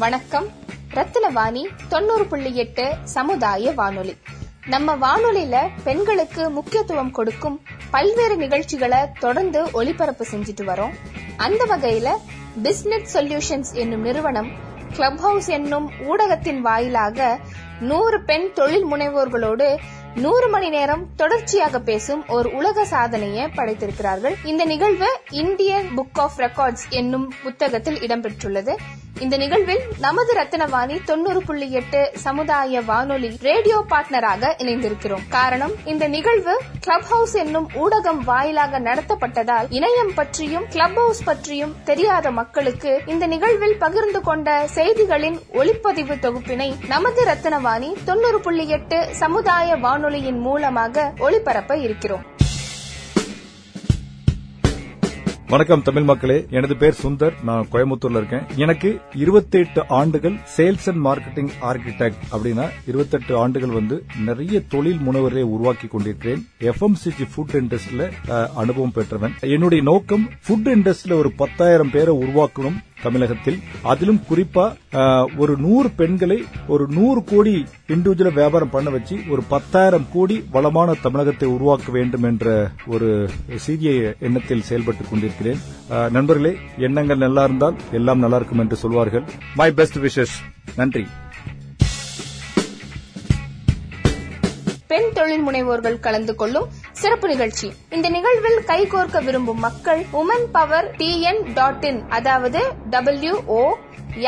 வணக்கம். ரத்தினவாணி தொண்ணூறு புள்ளி எட்டு சமுதாய வானொலி. நம்ம வானொலியில பெண்களுக்கு முக்கியத்துவம் கொடுக்கும் பல்வேறு நிகழ்ச்சிகளை தொடர்ந்து ஒளிபரப்பு செஞ்சுட்டு வரோம். அந்த வகையில பிஸ்னஸ் சொல்யூஷன்ஸ் என்னும் நிறுவனம் கிளப் ஹவுஸ் என்னும் ஊடகத்தின் வாயிலாக நூறு பெண் தொழில் முனைவோர்களோடு நூறு மணி நேரம் தொடர்ச்சியாக பேசும் ஒரு உலக சாதனையை படைத்திருக்கிறார்கள். இந்த நிகழ்வு இந்தியன் புக் ஆஃப் ரெக்கார்ட்ஸ் என்னும் புத்தகத்தில் இடம்பெற்றுள்ளது. இந்த நிகழ்வில் நமது ரத்தினவாணி தொண்ணூறு புள்ளி எட்டு சமுதாய வானொலி ரேடியோ பார்ட்னராக இணைந்திருக்கிறோம். காரணம் இந்த நிகழ்வு கிளப் ஹவுஸ் என்னும் ஊடகம் வாயிலாக நடத்தப்பட்டதால் இணையம் பற்றியும் கிளப் ஹவுஸ் பற்றியும் தெரியாத மக்களுக்கு இந்த நிகழ்வில் பகிர்ந்து கொண்ட செய்திகளின் ஒளிப்பதிவு தொகுப்பினை நமது ரத்தினவாணி தொண்ணூறு புள்ளி எட்டு சமுதாய வானொலியின் மூலமாக ஒளிபரப்ப இருக்கிறோம். வணக்கம் தமிழ் மக்களே. எனது பேர் சுந்தர். நான் கோயம்புத்தூர்ல இருக்கேன். எனக்கு 28 ஆண்டுகள் சேல்ஸ் அண்ட் மார்க்கெட்டிங் ஆர்கிடெக்ட் அப்படின்னா 28 ஆண்டுகள் வந்து நிறைய தொழில் முனைவரை உருவாக்கி கொண்டிருக்கிறேன். எஃப்எம்சிஜி ஃபுட் இண்டஸ்ட்ரியில அனுபவம் பெற்றவன். என்னுடைய நோக்கம் ஃபுட் இண்டஸ்ட்ரியில ஒரு பத்தாயிரம் பேரை உருவாக்கணும். தமிழகத்தில். அதிலும் குறிப்பா ஒரு நூறு பெண்களை ஒரு நூறு கோடி இண்டிவிஜுவல் வியாபாரம் பண்ண வச்சு ஒரு பத்தாயிரம் கோடி வளமான தமிழகத்தை உருவாக்க வேண்டும் என்ற ஒரு சிறிய எண்ணத்தில் செயல்பட்டுக் கொண்டிருக்கிறேன். நண்பர்களே எண்ணங்கள் நல்லா இருந்தால் எல்லாம் நல்லா இருக்கும் என்று சொல்வார்கள். மை பெஸ்ட் விஷஸ் நன்றி. பெண் தொழில் முனைவோர்கள் கலந்து கொள்ளும் சிறப்பு நிகழ்ச்சி. இந்த நிகழ்வில் கைகோர்க்க விரும்பும் மக்கள் women power TN dot in அதாவது W O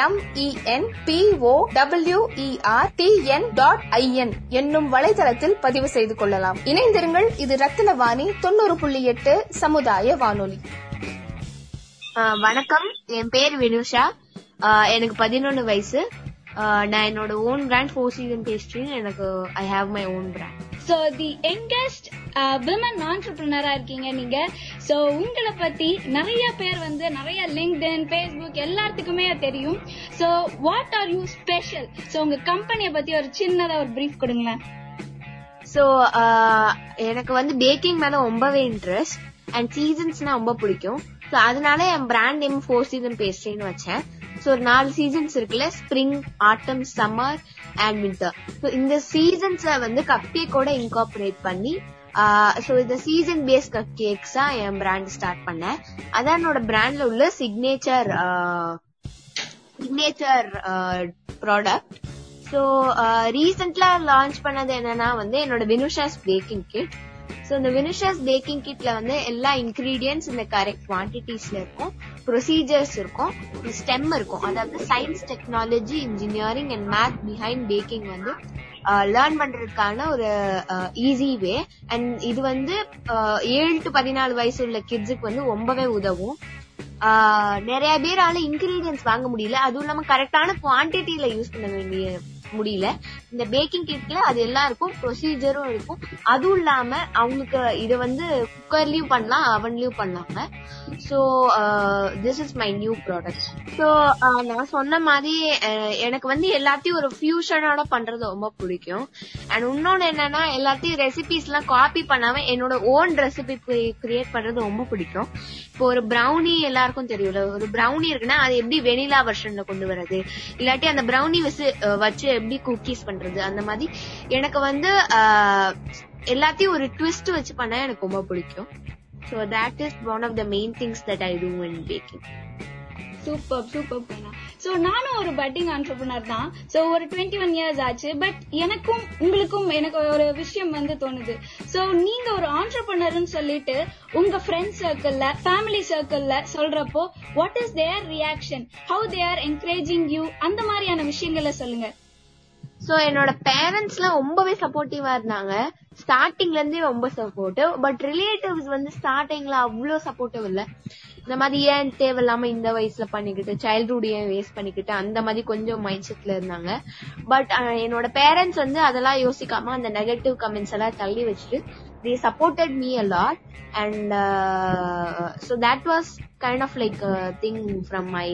M E N P O W E R TN dot I N என்னும் வலைதளத்தில் பதிவு செய்து கொள்ளலாம். இணைந்திருங்கள் இது ரத்தினவாணி தொண்ணூறு புள்ளி எட்டு சமுதாய வானொலி. வணக்கம். என் பேர் வினுஷா. எனக்கு பதினொன்னு வயசு. நான் என்னோட own brand four season pastry எனக்கு I have my own brand so the youngest women ஆண்டர்பிரினரா இருக்கீங்க நீங்க. ஸோ உங்களை பத்தி நிறைய பேர் வந்து நிறைய லிங்க்டின் ஃபேஸ்புக் எல்லாத்துக்குமே தெரியும். So what are you special so உங்க கம்பெனியை பத்தி ஒரு சின்னதா ஒரு பிரீஃப் கொடுங்களேன். ஸோ எனக்கு வந்து பேக்கிங் மேல ரொம்பவே இன்ட்ரெஸ்ட் அண்ட் சீசன்ஸ்னா ரொம்ப பிடிக்கும். ஸோ அதனால என் பிராண்ட் நேம் ஃபோர் சீசன் பேஸ்ட்ரின்னு வச்சேன். ஸோ ஒரு நாலு சீசன்ஸ் இருக்குல்ல spring autumn summer and winter so இந்த சீசன்ஸை வந்து கப் கேக்கோட இன்கார்பரேட் பண்ணி ஸோ இந்த சீசன் பேஸ் கப் கேக்ஸா என் பிராண்ட் ஸ்டார்ட் பண்ணேன். அதான் என்னோட பிராண்ட்ல உள்ள சிக்னேச்சர் சிக்னேச்சர் ப்ராடக்ட் ஸோ ரீசெண்ட்லா லான்ச் பண்ணது என்னன்னா வந்து என்னோட வினுஷாஸ் பேக்கிங் கிட் ஸோ இந்த வினுஷாஸ் பேக்கிங் கிட்ல வந்து எல்லா இன்கிரீடியன்ஸ் இந்த கரெக்ட் குவான்டிட்டிஸ்ல இருக்கும். ப்ரொசீஜர்ஸ் இருக்கும். ஸ்டெம் இருக்கும். அதாவது science technology engineering and math behind baking வந்து லேர்ன் பண்றதுக்கான ஒரு ஈஸி வே அண்ட் இது வந்து ஏழு டு பதினாலு வயசு உள்ள கிட்ஸுக்கு வந்து ரொம்பவே உதவும். நிறைய பேரால இன்கிரீடியன்ஸ் வாங்க முடியல. அதுவும் இல்லாம கரெக்டான குவான்டிட்டியில யூஸ் பண்ண வேண்டிய முடியல. இந்த பேக்கிங் கிட்ல அது எல்லாம் இருக்கும் ப்ரொசீஜரும் இருக்கும். அதுவும் இல்லாம அவங்களுக்கு இதை வந்து குக்கர்லயும் பண்ணலாம் அவன்லயும் பண்ணலாங்க. So this is my new product so நான் சொன்ன மாதிரி uh, எனக்கு வந்து எல்லாத்தையும் ஒரு ஃபியூஷனோட பண்றது ரொம்ப பிடிக்கும். அண்ட் இன்னொன்னு என்னன்னா எல்லாத்தையும் ரெசிபிஸ் எல்லாம் காப்பி பண்ணாம என்னோட ஓன் ரெசிபி கிரியேட் பண்றது ரொம்ப பிடிக்கும். இப்போ ஒரு ப்ரௌனி எல்லாருக்கும் தெரியல ஒரு ப்ரௌனி இருக்குன்னா அது எப்படி வெனிலா வெர்ஷன்ல கொண்டு வர்றது? இல்லாட்டி அந்த ப்ரௌனி uh, வச்சு எப்படி குக்கீஸ் பண்றது? அந்த மாதிரி. எனக்கு வந்து எல்லாத்தையும் ஒரு ட்விஸ்ட் வச்சு பண்ண எனக்கு ரொம்ப பிடிக்கும். So that is one of the main things that I do in baking super super பேனா ஸோ நானும் ஒரு பட்டிங் ஆண்டர்பிரினர் தான். ஸோ ஒரு டுவெண்ட்டி ஒன் இயர்ஸ் ஆச்சு. பட் எனக்கும் உங்களுக்கும் எனக்கு ஒரு விஷயம் வந்து தோணுது. ஸோ நீங்க ஒரு ஆண்டர்பிரினர்னு சொல்லிட்டு உங்க ஃப்ரெண்ட்ஸ் சர்க்கிள்ல ஃபேமிலி சர்க்கிள்ல சொல்றப்போ what is their reaction how they are encouraging you அந்த மாதிரியான விஷயங்களை சொல்லுங்க. சோ என்னோட பேரண்ட்ஸ் எல்லாம் ரொம்பவே சப்போர்ட்டிவா இருந்தாங்க. ஸ்டார்டிங்ல இருந்தே ரொம்ப சப்போர்ட்டிவ் பட் ரிலேட்டிவ்ஸ் வந்து ஸ்டார்டிங்ல அவ்வளோ சப்போர்ட்டிவ் இல்ல. இந்த மாதிரி ஏன் தேவையில்லாம இந்த வயசுல பண்ணிக்கிட்டு சைல்ட்ஹுட் ஏன் வேஸ்ட் பண்ணிக்கிட்டு அந்த மாதிரி கொஞ்சம் மைண்ட் செட்ல இருந்தாங்க. பட் என்னோட பேரண்ட்ஸ் வந்து அதெல்லாம் யோசிக்காம அந்த நெகட்டிவ் கமெண்ட்ஸ் எல்லாம் தள்ளி வச்சுட்டு they supported me allot lot and that was kind of like thing from a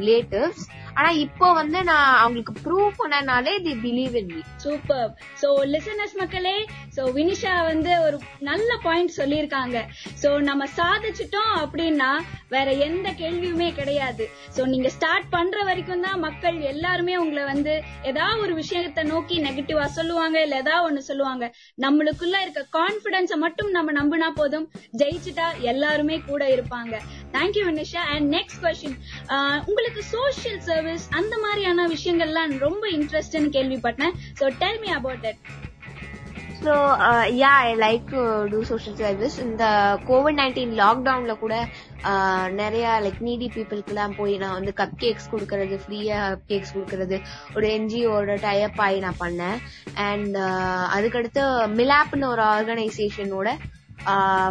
relatives ஆனா இப்போ வந்து நான் அவங்களுக்கு prove பண்ணனாலே they believe in me super so listeners மக்களே சோ வினிஷா வந்து ஒரு நல்ல பாயிண்ட் சொல்லியிருக்காங்க. சோ நம்ம சாதிச்சிட்டோம் அப்படின்னா வேற எந்த கேள்வியுமே கிடையாது. சோ நீங்க ஸ்டார்ட் பண்ற வரைக்கும் தான் மக்கள் எல்லாருமே உங்களை வந்து ஏதாவது ஒரு விஷயத்த நோக்கி நெகட்டிவா சொல்லுவாங்க இல்ல ஏதாவது ஒண்ணு சொல்லுவாங்க. நம்மளுக்குள்ள இருக்க கான்பிடன்ஸ மட்டும் நம்ம நம்பினா போதும். ஜெயிச்சுட்டா எல்லாருமே கூட இருப்பாங்க. Thank you Vinisha. And next question உங்களுக்கு சோஷியல் சர்வீஸ் அந்த மாதிரியான விஷயங்கள்லாம் ரொம்ப இன்ட்ரெஸ்ட்னு கேள்விப்பட்டேன். So tell me about that so yeah I like to do social service இந்த கோவிட் நைன்டீன் லாக்டவுன்ல கூட நிறைய லைக் நீடி பீப்புளுக்குலாம் போய் நான் வந்து கப் கேக்ஸ் கொடுக்கறது ஃப்ரீயா கப் கேக்ஸ் கொடுக்கறது ஒரு என்ஜிஓட டைப் ஆகி நான் பண்ணேன். அண்ட் uh, அதுக்கடுத்து மிலாப்னு ஒரு ஆர்கனைசேஷனோட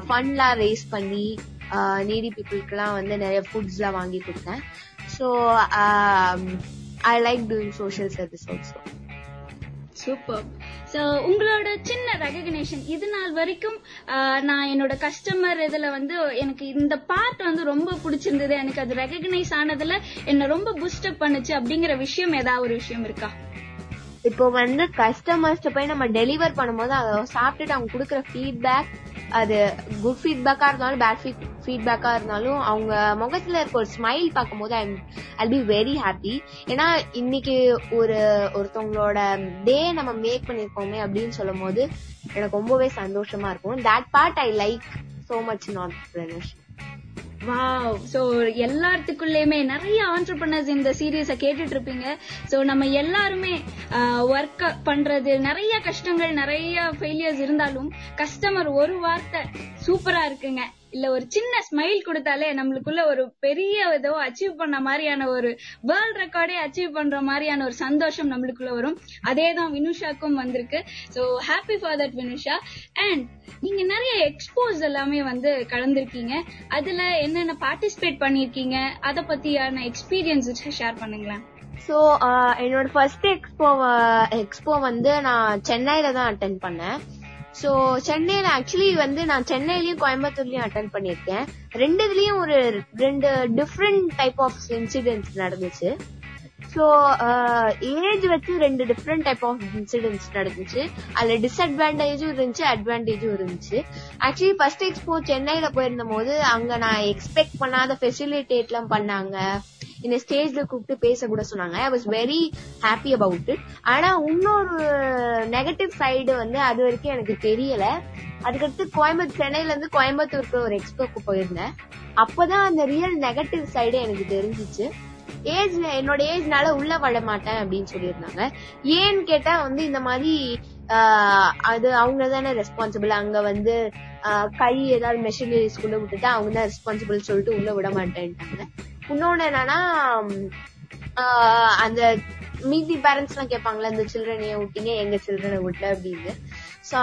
ஃபண்ட்லாம் ரேஸ் பண்ணி uh, நீடி பீப்புளுக்குலாம் வந்து நிறைய ஃபுட்ஸ்லாம் வாங்கி கொடுத்தேன். So I like doing social service also super so உங்களோட சின்ன ரெகக்னேஷன் இது நாள் வரைக்கும் நான் என்னோட கஸ்டமர் இதுல வந்து எனக்கு இந்த பார்ட் வந்து ரொம்ப பிடிச்சிருந்தது. எனக்கு அது ரெகக்னைஸ் ஆனதுல என்ன ரொம்ப பூஸ்டப் பண்ணுச்சு அப்படிங்கிற விஷயம் ஏதாவது ஒரு விஷயம் இருக்கா? இப்போ வந்து கஸ்டமர்ஸ்ட போய் நம்ம டெலிவர் பண்ணும்போது அதை சாப்பிட்டுட்டு அவங்க கொடுக்குற ஃபீட்பேக் அது குட் ஃபீட்பேக்கா இருந்தாலும் பேட் ஃபீட்பேக்கா இருந்தாலும் அவங்க முகத்துல இருக்க ஒரு ஸ்மைல் பார்க்கும்போது I I be very happy ஏன்னா இன்னைக்கு ஒரு ஒருத்தவங்களோட டே நம்ம மேக் பண்ணிருக்கோமே அப்படின்னு சொல்லும் போது எனக்கு ரொம்பவே சந்தோஷமா இருக்கும். That part I like so much not wow so எல்லாத்துக்குள்ளயுமே நிறைய ஆண்டர்பிரினர்ஸ் இந்த சீரியஸ கேட்டுட்டு இருப்பீங்க சோ நம்ம எல்லாருமே ஒர்க் பண்றது நிறைய கஷ்டங்கள் நிறைய ஃபெயிலியர்ஸ் இருந்தாலும் கஸ்டமர் ஒரு வார்த்தை சூப்பரா இருக்குங்க. இல்ல ஒரு சின்ன ஸ்மைல் கொடுத்தாலே நம்மளுக்குள்ள ஒரு பெரிய ஏதோ அச்சீவ் பண்ண மாதிரியான ஒரு வேர்ல்ட் ரெக்கார்டே அச்சீவ் பண்ற மாதிரியான ஒரு சந்தோஷம் நம்மளுக்குள்ள வரும். அதே தான் வினுஷாக்கும் வந்திருக்கு. So happy for that Vinusha. And நீங்க நிறைய எக்ஸ்போஸ் எல்லாமே வந்து கலந்திருக்கீங்க. அதுல என்னென்ன பார்ட்டிசிபேட் பண்ணிருக்கீங்க? அத பத்தியான எக்ஸ்பீரியன்ஸ் ஷேர் பண்ணுங்களேன். ஸோ என்னோட ஃபர்ஸ்ட் எக்ஸ்போ எக்ஸ்போ வந்து நான் சென்னையில தான் அட்டன் பண்ணேன். ஸோ சென்னையில ஆக்சுவலி வந்து நான் சென்னையிலயும் கோயம்புத்தூர்லயும் அட்டன் பண்ணியிருக்கேன். ரெண்டு இதுலயும் ஒரு ரெண்டு டிஃப்ரெண்ட் டைப் ஆஃப் இன்சிடென்ட்ஸ் நடந்துச்சு. ஸோ ஏஜ் வச்சு ரெண்டு டிஃப்ரெண்ட் டைப் ஆஃப் இன்சிடென்ட்ஸ் நடந்துச்சு. அதுல டிஸ்அட்வான்டேஜும் இருந்துச்சு அட்வான்டேஜும் இருந்துச்சு. ஆக்சுவலி ஃபர்ஸ்ட் எக்ஸ்போ சென்னையில போயிருந்த போது அங்க நான் எக்ஸ்பெக்ட் பண்ணாத ஃபெசிலிட்டேட் எல்லாம் பண்ணாங்க. இந்த ஸ்டேஜ்ல கூப்பிட்டு பேச கூட சொன்னாங்க. I was very happy about it ஆனா இன்னொரு நெகட்டிவ் சைடு வந்து அது வரைக்கும் எனக்கு தெரியல. அதுக்கடுத்து கோயம்புத்தூர் சென்னையில இருந்து கோயம்புத்தூருக்கு ஒரு எக்ஸ்போக்கு போயிருந்தேன். அப்பதான் அந்த ரியல் நெகட்டிவ் சைடு எனக்கு தெரிஞ்சிச்சு. ஏஜ் என்னோட ஏஜ்னால உள்ள வர மாட்டேன் அப்படின்னு சொல்லியிருந்தாங்க. ஏன்னு கேட்டா வந்து இந்த மாதிரி ஆஹ், அது அவங்க தானே ரெஸ்பான்சிபிள் அங்க வந்து கை ஏதாவது மெஷினரிஸ் குள்ள விட்டுட்டா அவங்க தான் ரெஸ்பான்சிபிள் சொல்லிட்டு உள்ள விட மாட்டேன்ட்டாங்க. இன்னொன்னு என்னன்னா அந்த மீதி பேரண்ட்ஸ் எல்லாம் கேட்பாங்களா இந்த சில்ட்ரன் ஏன் விட்டீங்க எங்க சில்ட்ரனை விட்ட அப்படின்னு. சோ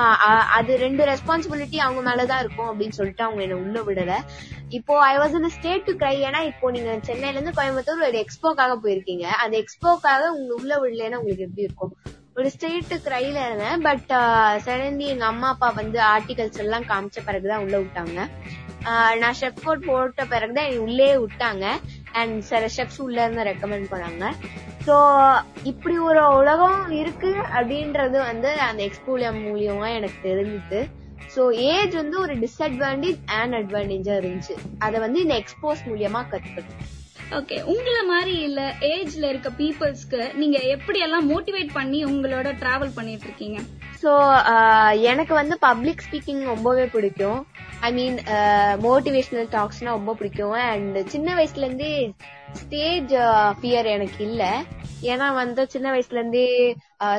அது ரெண்டு ரெஸ்பான்சிபிலிட்டி அவங்க மேலதான் இருக்கும் அப்படின்னு சொல்லிட்டு அவங்க என்ன உள்ள விடல. இப்போ I was in state to cry ஏன்னா இப்போ நீங்க சென்னையில இருந்து கோயம்புத்தூர் ஒரு எக்ஸ்போக்காக போயிருக்கீங்க. அந்த எக்ஸ்போக்காக உங்க உள்ள விடலைன்னா உங்களுக்கு எப்படி இருக்கும்? ஒரு ஸ்டேட் கிரைல இருந்தேன். பட் சடன்லி எங்க அம்மா அப்பா வந்து ஆர்டிகல்ஸ் எல்லாம் காமிச்ச பிறகுதான் உள்ள விட்டாங்க. நான் ஷெஃப் கோட் போட்ட பிறகுதான் என்னை உள்ளே விட்டாங்க. அண்ட் சில ஷெஃப்ஸ் உள்ள இருந்து ரெக்கமெண்ட் பண்ணாங்க. ஸோ இப்படி ஒரு உலகம் இருக்கு அப்படின்றது வந்து அந்த எக்ஸ்போலியா மூலியமா எனக்கு தெரிஞ்சுது. ஸோ ஏஜ் வந்து ஒரு டிஸ்அட்வான்டேஜ் அண்ட் அட்வான்டேஜா இருந்துச்சு. அதை வந்து இந்த எக்ஸ்போஸ் மூலியமா கத்துக்கிட்டேன். ஓகே உங்களை மாதிரி இல்ல ஏஜ்ல இருக்க பீப்புள்ஸ்க்கு நீங்க எப்படி எல்லாம் மோட்டிவேட் பண்ணி உங்களோட டிராவல் பண்ணிட்டு இருக்கீங்க? ஸோ uh, எனக்கு வந்து பப்ளிக் ஸ்பீக்கிங் ரொம்பவே பிடிக்கும். ஐ மீன் மோட்டிவேஷனல் டாக்ஸ்னா ரொம்ப பிடிக்கும். அண்ட் சின்ன வயசுல இருந்தே ஸ்டேஜ் ஃபியர் uh, எனக்கு இல்ல. ஏன்னா வந்து சின்ன வயசுல இருந்தே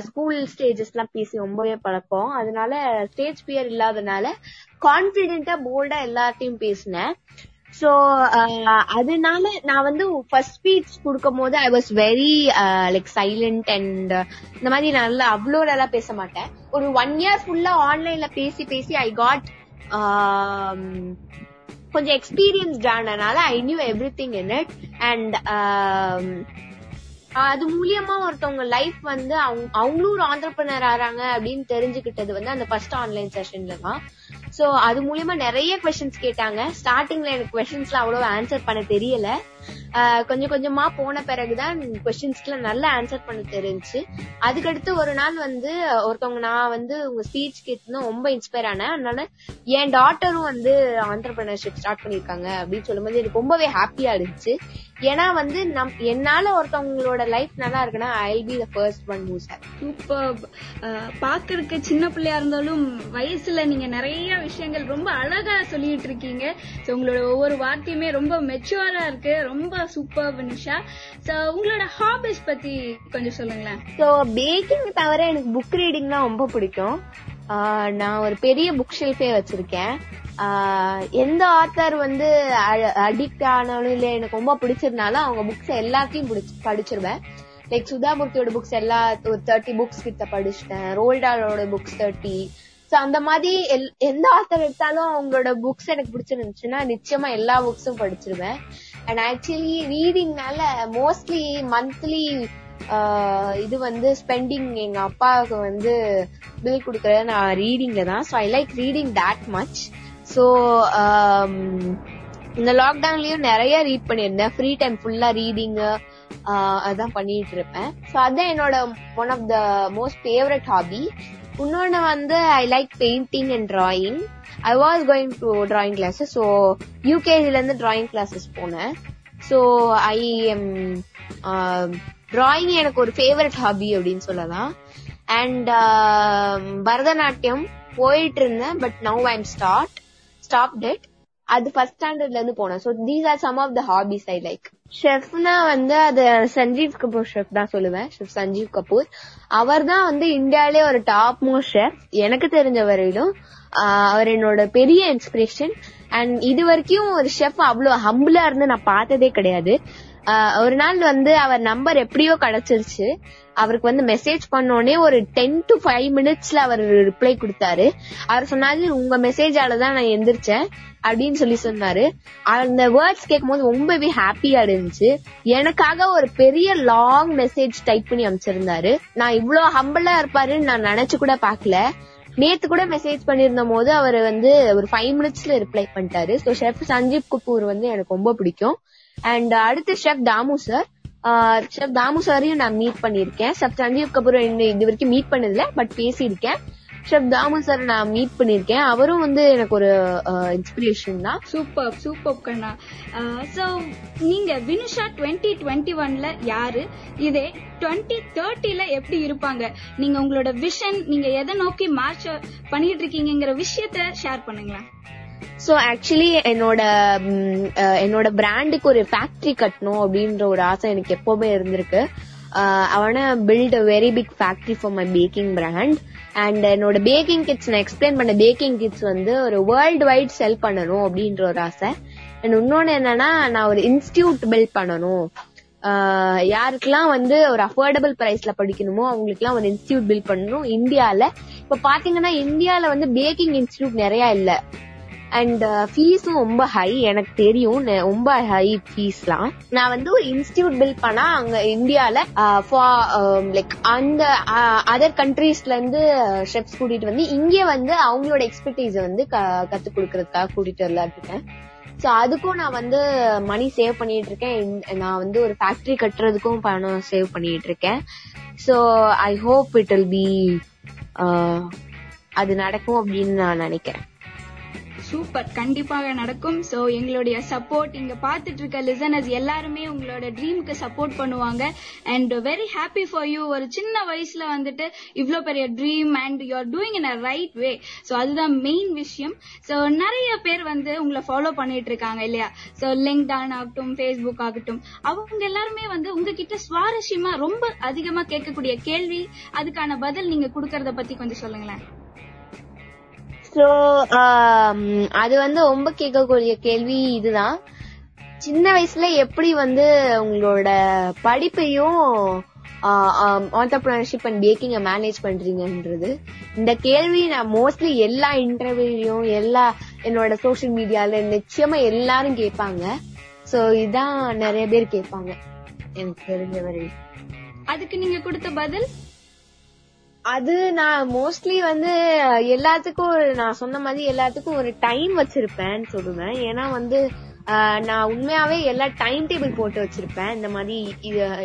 ஸ்கூல் ஸ்டேஜஸ் எல்லாம் பேசி ரொம்பவே பழக்கம். அதனால ஸ்டேஜ் ஃபியர் இல்லாதனால கான்பிடென்டா போல்டா எல்லாத்தையும் பேசினேன். சோ uh, அதனால நான் வந்து ஃபர்ஸ்ட் ஸ்பீச் கொடுக்கும் போது I was very like silent and இந்த மாதிரி நல்லா அவ்வளோ நல்லா பேச மாட்டேன். ஒரு ஒன் இயர் ஃபுல்லா ஆன்லைன்ல பேசி பேசி ஐ காட் um, கொஞ்சம் experienced ஆனனால I knew everything in it and அது மூலியமா ஒருத்தவங்க லைஃப் வந்து அவங்க அவங்களும் ஒரு ஆண்டர்பனர் ஆறாங்க அப்படின்னு தெரிஞ்சுக்கிட்டது வந்து அந்த ஃபர்ஸ்ட் ஆன்லைன் செஷன்ல தான். சோ அது மூலியமா நிறைய கொஸ்டின்ஸ் கேட்டாங்க. ஸ்டார்டிங்ல எனக்கு கொஸ்டின்ஸ்ல அவ்வளவு ஆன்சர் பண்ண தெரியல. கொஞ்சம் கொஞ்சமா போன பிறகுதான் கொஸ்டின்ஸ்க்குல நல்லா ஆன்சர் பண்ண தெரிஞ்சுச்சு அதுக்கடுத்து ஒரு நாள் வந்து ஒருத்தவங்க நான் வந்து உங்க ஸ்பீச் கேட்டு ரொம்ப இன்ஸ்பயர் ஆனேன். அதனால என் டாட்டரும் வந்து ஆண்டர்பிரினர்ஷிப் ஸ்டார்ட் பண்ணிருக்காங்க அப்படின்னு சொல்லும்போது எனக்கு ரொம்பவே ஹாப்பியா இருந்துச்சு. ஏன்னா வந்து நம் என்னால ஒருத்தவங்களோட லைஃப் நல்லா இருக்குன்னா I be the first one mousse super பாக்குறதுக்கு சின்ன பிள்ளையா இருந்தாலும் வயசுல நீங்க நிறைய விஷயங்கள் ரொம்ப அழகா சொல்லிட்டு இருக்கீங்க. ஸோ உங்களோட ஒவ்வொரு வார்த்தையுமே ரொம்ப மெச்சுவரா இருக்கு. ரொம்ப சூப்பர் வினுஷா ஸோ உங்களோட ஹாபிஸ் பத்தி கொஞ்சம் சொல்லுங்களேன். ஸோ பேக்கிங் தவிர எனக்கு புக் ரீடிங்னா ரொம்ப பிடிக்கும். நான் ஒரு பெரிய புக் ஷெல்ஃபே வச்சிருக்கேன் எந்த ஆத்தர் வந்து அடிக்ட் ஆனாலும் இல்ல எனக்கு ரொம்ப பிடிச்சிருந்தாலும் அவங்க புக்ஸ் எல்லாத்தையும் படிச்சிருவேன். லைக் சுதாமூர்த்தியோட புக்ஸ் எல்லா ஒரு தேர்ட்டி புக்ஸ் கிட்ட படிச்சிட்டேன். ரோல்டாலோட புக்ஸ் தேர்ட்டி சோ அந்த மாதிரி எல்- எந்த ஆத்தர் எடுத்தாலும் அவங்களோட புக்ஸ் எனக்கு பிடிச்சிருந்துச்சுன்னா நிச்சயமா எல்லா புக்ஸும் படிச்சிருவேன். அண்ட் ஆக்சுவலி ரீடிங்னால மோஸ்ட்லி மந்த்லி இது வந்து ஸ்பெண்டிங் எங்க அப்பாவுக்கு வந்து பில் கொடுக்கறது நான் ரீடிங்ல தான். So I like reading that much so இந்த லாக்டவுன்லயும் நிறைய ரீட் பண்ணியிருந்தேன். ஃப்ரீ டைம் ஃபுல்லா ரீடிங் அதான் பண்ணிட்டு இருப்பேன். ஸோ அதான் என்னோட one of the most favourite hobby இன்னொன்னு வந்து I like painting and drawing I was going to drawing classes so யூகேஜில இருந்து டிராயிங் கிளாஸஸ் போனேன். ஸோ ஐ எம் டிராயிங் எனக்கு ஒரு ஃபேவரட் ஹாபி அப்படின்னு சொல்லலாம். அண்ட் um, பரதநாட்டியம் போயிட்டு இருந்தேன் but now I'm start stopped அது ஃபர்ஸ்ட் ஸ்டாண்டர்ட்ல இருந்து போனேன். So these are some of the hobbies I like ஷெஃப்னா வந்து அது சஞ்சீவ் கபூர் ஷெஃப் தான் சொல்லுவேன். ஷெஃப் சஞ்சீவ் கபூர் அவர் தான் வந்து இந்தியாலே ஒரு டாப் மோஸ்ட் ஷெஃப் எனக்கு தெரிஞ்ச வரையிலும் ஆஹ் அவர் என்னோட பெரிய இன்ஸ்பிரேஷன் அண்ட் இது வரைக்கும் ஒரு ஷெஃப் அவ்வளவு ஹம்பிளா இருந்து நான் பார்த்ததே கிடையாது. ஒரு நாள் வந்து அவர் நம்பர் எப்படியோ கிடைச்சிருச்சு. அவருக்கு வந்து மெசேஜ் பண்ணோடனே ஒரு டென் டு ஃபைவ் மினிட்ஸ்ல அவர் ரிப்ளை கொடுத்தாரு. அவர் சொன்னாரு உங்க மெசேஜால தான் நான் எந்திரிச்சேன் அப்படின்னு சொல்லி சொன்னாரு. அந்த வேர்ட்ஸ் கேட்கும்போது ரொம்பவே ஹாப்பியா இருந்துச்சு. எனக்காக ஒரு பெரிய லாங் மெசேஜ் டைப் பண்ணி அமைச்சிருந்தாரு நான் இவ்வளவு ஹம்பிளா இருப்பாருன்னு நான் நினைச்சு கூட பாக்கல நேத்து கூட மெசேஜ் பண்ணிருந்த போது அவர் வந்து ஒரு ஃபைவ் மினிட்ஸ்ல ரிப்ளை பண்ணிட்டாரு. ஸோ ஷெஃப் சஞ்சீப் கபூர் வந்து எனக்கு ரொம்ப பிடிக்கும். அண்ட் uh, அடுத்து chef Damu sir chef Damu சாரையும் நான் மீட் பண்ணிருக்கேன் ஷெஃப் சஞ்சீவ் கபூர் இன்னும் இது வரைக்கும் மீட் பண்ணதில்ல பட் பேசியிருக்கேன். ஷெஃப் தாமு சார் நான் மீட் பண்ணிருக்கேன் அவரும் வந்து எனக்கு ஒரு uh, இன்ஸ்பிரேஷன் தான். சூப்பர் சூப்பர் கண்ணா. Uh, சோ நீங்க வினுஷா டுவெண்ட்டி டுவெண்ட்டி ஒன்ல யாரு? இதே டுவெண்ட்டி தேர்ட்டில எப்படி இருப்பாங்க? நீங்க உங்களோட விஷன் நீங்க எதை நோக்கி மார்ச் பண்ணிட்டு இருக்கீங்கிற விஷயத்த ஷேர் பண்ணுங்களேன். சோ ஆக்சுவலி என்னோட என்னோட பிராண்டுக்கு ஒரு ஃபேக்டரி கட்டணும் அப்படின்ற ஒரு ஆசை எனக்கு எப்பவுமே இருந்திருக்கு. I wanna build a very big factory for my baking brand and என்னோட பேக்கிங் கிட்ஸ் நான் எக்ஸ்பிளைன் பண்ண பேக்கிங் கிட்ஸ் வந்து ஒரு வேர்ல்டு வைட் செல் பண்ணணும் அப்படின்ற ஒரு ஆசை. அண்ட் இன்னொன்னு என்னன்னா நான் ஒரு இன்ஸ்டியூட் பில்ட் பண்ணணும். யாருக்கெல்லாம் வந்து ஒரு அஃபோர்டபுள் பிரைஸ்ல படிக்கணுமோ அவங்களுக்குலாம் ஒரு இன்ஸ்டியூட் பில்ட் பண்ணணும். இந்தியால இப்ப பாத்தீங்கன்னா இந்தியால வந்து பேக்கிங் இன்ஸ்டியூட் நிறைய இல்ல. அண்ட் ஃபீஸும் uh, ரொம்ப ஹை எனக்கு தெரியும். நெ- ரொம்ப ஹை ஃபீஸ்லாம் நான் வந்து ஒரு இன்ஸ்டியூட் பில்ட் பண்ணா அங்க இந்தியால uh, லைக் um, அந்த uh, அதர் கண்ட்ரீஸ்ல இருந்து ஷெஃப்ஸ் கூட்டிட்டு வந்து இங்க வந்து அவங்களோட எக்ஸ்பர்டீஸ் வந்து க- கத்து கொடுக்கறதுக்காக கூட்டிட்டு வரலான்னு இருக்கேன். சோ அதுக்கும் நான் வந்து மணி சேவ் பண்ணிட்டு இருக்கேன். நான் வந்து ஒரு ஃபேக்டரி கட்டுறதுக்கும் பணம் சேவ் பண்ணிட்டு இருக்கேன். So I hope it will be அது நடக்கும் அப்படின்னு நான் நினைக்கிறேன். சூப்பர் கண்டிப்பாக நடக்கும். சோ எங்களுடைய சப்போர்ட் இங்க பாத்துட்டு இருக்க லிசனர்ஸ் எல்லாருமே உங்களோட ட்ரீமுக்கு சப்போர்ட் பண்ணுவாங்க. And very happy for you ஒரு சின்ன வயசுல வந்துட்டு இவ்வளோ பெரிய dream and you are doing in a right way so அதுதான் மெயின் விஷயம். சோ நிறைய பேர் வந்து உங்களை ஃபாலோ பண்ணிட்டு இருக்காங்க இல்லையா? சோ லிங்க்டான் ஆகட்டும் ஃபேஸ்புக் ஆகட்டும். அவங்க எல்லாருமே வந்து உங்ககிட்ட சுவாரஸ்யமா ரொம்ப அதிகமா கேட்கக்கூடிய கேள்வி அதுக்கான பதில் நீங்க கொடுக்கறத பத்தி கொஞ்சம் சொல்லுங்களேன். சோ um, அது வந்து ரொம்ப கேட்கக்கூடிய கேள்வி இதுதான். சின்ன வயசுல எப்படி வந்து உங்களோட படிப்பையும் ஆண்டர்பிரினர்ஷிப் அண்ட் பேக்கிங்க மேனேஜ் பண்றீங்கன்றது. இந்த கேள்வி நான் மோஸ்ட்லி எல்லா இன்டர்வியூலையும் எல்லா என்னோட சோஷியல் மீடியால நிச்சயமா எல்லாரும் கேட்பாங்க. சோ இதான் நிறைய பேர் கேட்பாங்க. எனக்கு தெரிஞ்ச வரை அதுக்கு நீங்க கொடுத்த பதில்? அது நான் மோஸ்ட்லி வந்து எல்லாத்துக்கும் ஒரு நான் சொன்ன மாதிரி எல்லாத்துக்கும் ஒரு டைம் வச்சிருப்பேன்னு சொல்லுவேன். ஏன்னா வந்து ஆஹ், நான் உண்மையாவே எல்லா டைம் டேபிள் போட்டு வச்சிருப்பேன். இந்த மாதிரி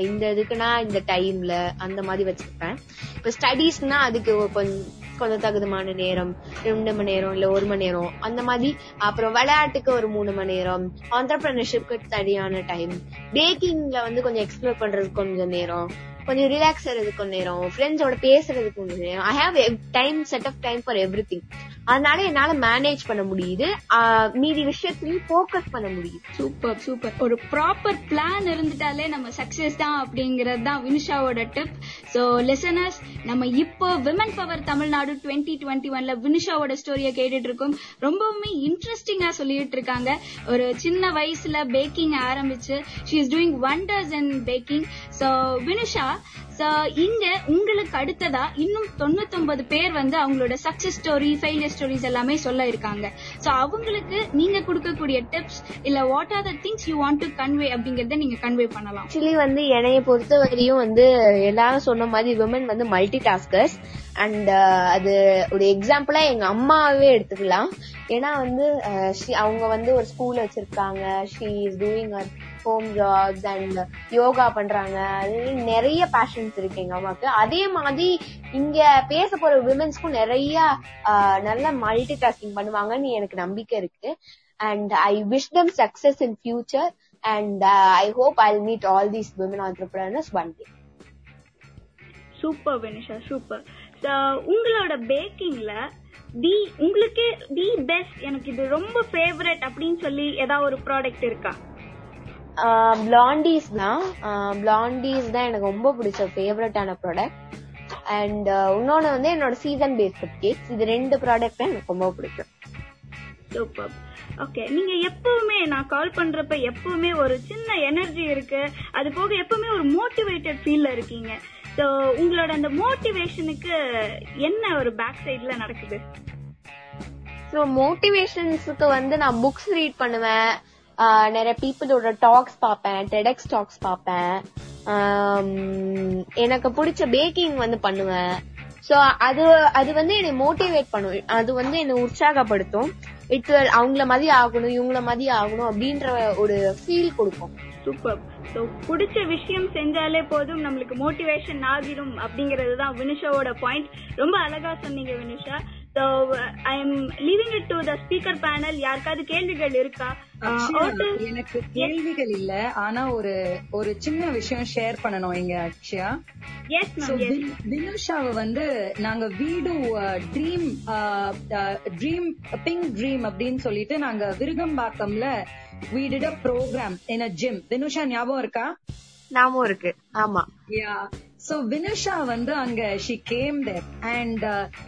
இந்த இதுக்குன்னா இந்த டைம்ல அந்த மாதிரி வச்சிருப்பேன். இப்ப ஸ்டடீஸ்னா அதுக்கு கொஞ்சம் கொஞ்சம் தகுதமான நேரம் ரெண்டு மணி நேரம் இல்ல ஒரு மணி நேரம் அந்த மாதிரி. அப்புறம் விளையாட்டுக்கு ஒரு மூணு மணி நேரம் ஆண்டர்பிரினர்ஷிப்க்கு சரியான டைம் பேக்கிங்ல வந்து கொஞ்சம் எக்ஸ்ப்ளோர் பண்றதுக்கு கொஞ்சம் நேரம். கொஞ்சம் ரிலாக்ஸ் ஆகிறதுக்கு கொஞ்சம் நேரம் ஃப்ரெண்ட்ஸோட பேசுறதுக்கு கொஞ்சம் நேரம். I have time set of time for everything அதனால என்னால மேனேஜ் பண்ண முடியுது. மீதி விஷயத்துலயும் போக்கஸ் பண்ண முடியுது. சூப்பர் சூப்பர் ஒரு ப்ராப்பர் பிளான் இருந்துட்டாலே நம்ம சக்சஸ் தான் அப்படிங்கறது தான் வினுஷாவோட டிப் சோ லிசனர்ஸ் நம்ம இப்போ women power Tamil Nadu twenty twenty ஒன்ல வினுஷாவோட ஸ்டோரியை கேட்டுட்டு இருக்கோம் ரொம்பவுமே இன்ட்ரெஸ்டிங்கா சொல்லிட்டு இருக்காங்க ஒரு சின்ன வயசுல பேக்கிங் ஆரம்பிச்சு she is doing wonders in baking so Vinusha இங்க உங்களுக்கு அடுத்ததா இன்னும் தொண்ணூத்தொன்பது பேர் வந்து அவங்களோட சக்சஸ் ஸ்டோரி ஃபெயிலியர் ஸ்டோரிஸ் எல்லாமே சொல்ல இருக்காங்க. சோ அவங்களுக்கு நீங்க கொடுக்கக்கூடிய டிப்ஸ் இல்ல what are the things you want to convey அப்படிங்கறத நீங்க கன்வே பண்ணலாம். ஆக்சுவலி வந்து என்னைய பொறுத்த வரையும் வந்து எல்லாரும் சொன்ன மாதிரி விமன் வந்து மல்டி டாஸ்கர்ஸ் அண்ட் அது ஒரு எக்ஸாம்பிளா எங்க அம்மாவே எடுத்துக்கலாம். ஏன்னா வந்து uh, அவங்க வந்து ஒரு ஸ்கூல் வச்சிருக்காங்க. She is doing home jobs and yoga பண்றாங்க. அது நிறைய பேஷன்ஸ் இருக்கு எங்க அம்மாவுக்கு அதே மாதிரி இங்க பேச போற விமன்ஸ்க்கும் நிறைய நல்ல மல்டி டாஸ்கிங் பண்ணுவாங்கன்னு எனக்கு நம்பிக்கை இருக்கு. And I wish them success in future and I hope I meet all these women women one day super Vinisha super உங்களோட பேக்கிங்ல தி உங்களுக்கு தி பெஸ்ட் எனக்கு இது ரொம்ப ஃபேவரட் அப்படின்னு சொல்லி ஏதாவது ஒரு ப்ராடக்ட் இருக்கா? பிளாண்டிஸ் தான் பிளாண்டிஸ் தான் எனக்கு ரொம்ப பிடிச்ச ஃபேவரட்டான ப்ராடக்ட் அண்ட் இன்னொன்னு வந்து என்னோட சீசன் பேஸ்ட் கேக்ஸ் இது ரெண்டு ப்ராடக்ட் எனக்கு ரொம்ப பிடிக்கும். சூப்பர் ஓகே நீங்க எப்பவுமே நான் கால் பண்றப்ப எப்பவுமே ஒரு சின்ன எனர்ஜி இருக்கு. அது போக எப்பவுமே ஒரு மோட்டிவேட்டட் ஃபீல்ல இருக்கீங்க. சோ உங்களோட அந்த மோட்டிவேஷனுக்கு என்ன ஒரு பேக் சைடுல நடக்குது? ஸோ மோட்டிவேஷன்ஸுக்கு வந்து நான் புக்ஸ் ரீட் பண்ணுவேன். நிறைய பீப்புளோட டாக்ஸ் பார்ப்பேன் டெடெக்ஸ் டாக்ஸ் பார்ப்பேன். எனக்கு பிடிச்ச பேக்கிங் வந்து பண்ணுவேன். ஸோ அது அது வந்து என்னை மோட்டிவேட் பண்ணும். அது வந்து என்னை உற்சாகப்படுத்தும். இட் அவங்கள மாதிரி ஆகணும் இவங்கள மாதிரி ஆகணும் அப்படின்ற ஒரு ஃபீல் கொடுக்கும். சூப்பர் சோ பிடிச்ச விஷயம் செஞ்சாலே போதும் நம்மளுக்கு மோட்டிவேஷன் ஆகிடும் அப்படிங்கிறது தான் வினுஷாவோட பாயிண்ட் ரொம்ப அழகா சொன்னீங்க Vinusha. I am leaving it to the speaker panel யாருக்காவது கேள்விகள் இருக்கா? அக்ஷயா, எனக்கு கேள்விகள் இல்ல. ஆனா ஒரு ஒரு சின்ன விஷயம் ஷேர் பண்ணணும் இங்க Akshaya yes So, ma'am yes we- வினுஷாவை வந்து நாங்க வீடு ட்ரீம் ட்ரீம் பிங்க் ட்ரீம் அப்படின்னு சொல்லிட்டு நாங்க விருகம்பாக்கம்ல we did a program in a gym. Vinusha ஞாபகம் இருக்கா? நாமும் இருக்கு. ஆமா. யா சோ வினுஷா வந்து அங்க ஷி கேம் தேர் அண்ட்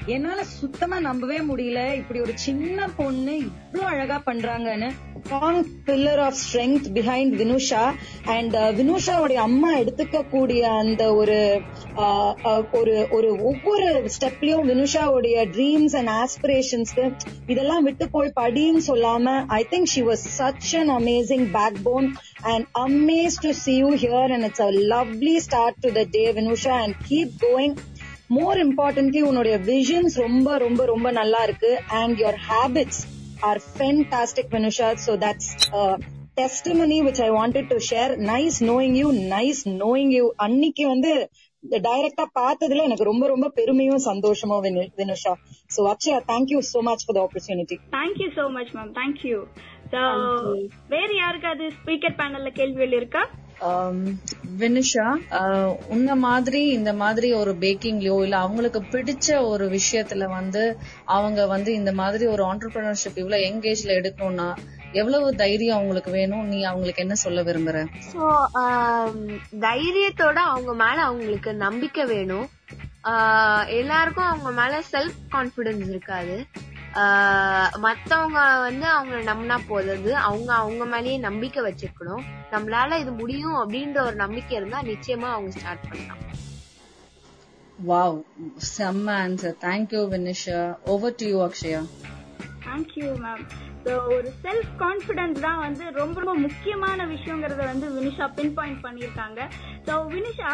என்னால சுத்தமா நம்பவே முடியல. இப்படி ஒரு சின்ன பொண்ணு இவ்வளவு அழகா பண்றாங்கன்னு. Strong pillar of strength behind Vinusha and வினுஷாவுடைய அம்மா எடுத்துக்க கூடிய அந்த ஒரு ஒரு ஒரு ஒவ்வொரு ஸ்டெப்லயும் வினுஷாவுடைய ட்ரீம்ஸ் அண்ட் ஆஸ்பிரேஷன்ஸ்க்கு இதெல்லாம் விட்டு போய் படின்னு சொல்லாம I think she was such an amazing backbone and amaze to see you here and it's a lovely start to the day Vinusha and keep going more importantly உன்னுடைய visions ரொம்ப ரொம்ப ரொம்ப நல்லா இருக்கு your habits are fantastic Vinusha so that's a testimony which I wanted to share nice knowing you nice knowing you அன்னைக்கு வந்து டைரக்டா பார்த்ததுல எனக்கு ரொம்ப ரொம்ப பெருமையும் சந்தோஷமும் Vinu- Vinusha so Akshaya you so much for the opportunity thank you so much ma'am thank you so வேற யாருக்காவது ஸ்பீக்கர் பேனல்ல கேள்விகள் இருக்கா வினுஷா ஆஹ், உன்ன மாதிரி இந்த மாதிரி ஒரு பேக்கிங்லயோ இல்ல அவங்களுக்கு பிடிச்ச ஒரு விஷயத்துல வந்து அவங்க வந்து இந்த மாதிரி ஒரு ஆண்டர்பிரினர்ஷிப் இவ்வளவு எங்கேஜ்ல எடுக்கணும்னா எவ்வளவு தைரியம் அவங்களுக்கு வேணும்? நீ அவங்களுக்கு என்ன சொல்ல விரும்புற? சோ தைரியத்தோட அவங்க மேல அவங்களுக்கு நம்பிக்கை வேணும். ஆஹ் எல்லாருக்கும் அவங்க மேல செல்ஃப் கான்பிடன்ஸ் இருக்காது. மத்தவங்க வந்து அவங்க நம்பினா போதாது. அவங்க அவங்க மேலயே நம்பிக்கை வச்சிருக்கணும் நம்மளால இது முடியும் அப்படின்ற ஒரு நம்பிக்கை இருந்தா நிச்சயமா அவங்க ஸ்டார்ட் பண்ணலாம். வாவ் செம்ம answer thank you Vinusha over to you Akshaya thank you ma'am so ஒரு செல்ஃப் கான்பிடன்ஸ் தான் வந்து ரொம்ப ரொம்ப முக்கியமான விஷயங்கறத வந்து வினிஷா பின் பாயிண்ட் பண்ணியிருக்காங்க. ஸோ வினிஷா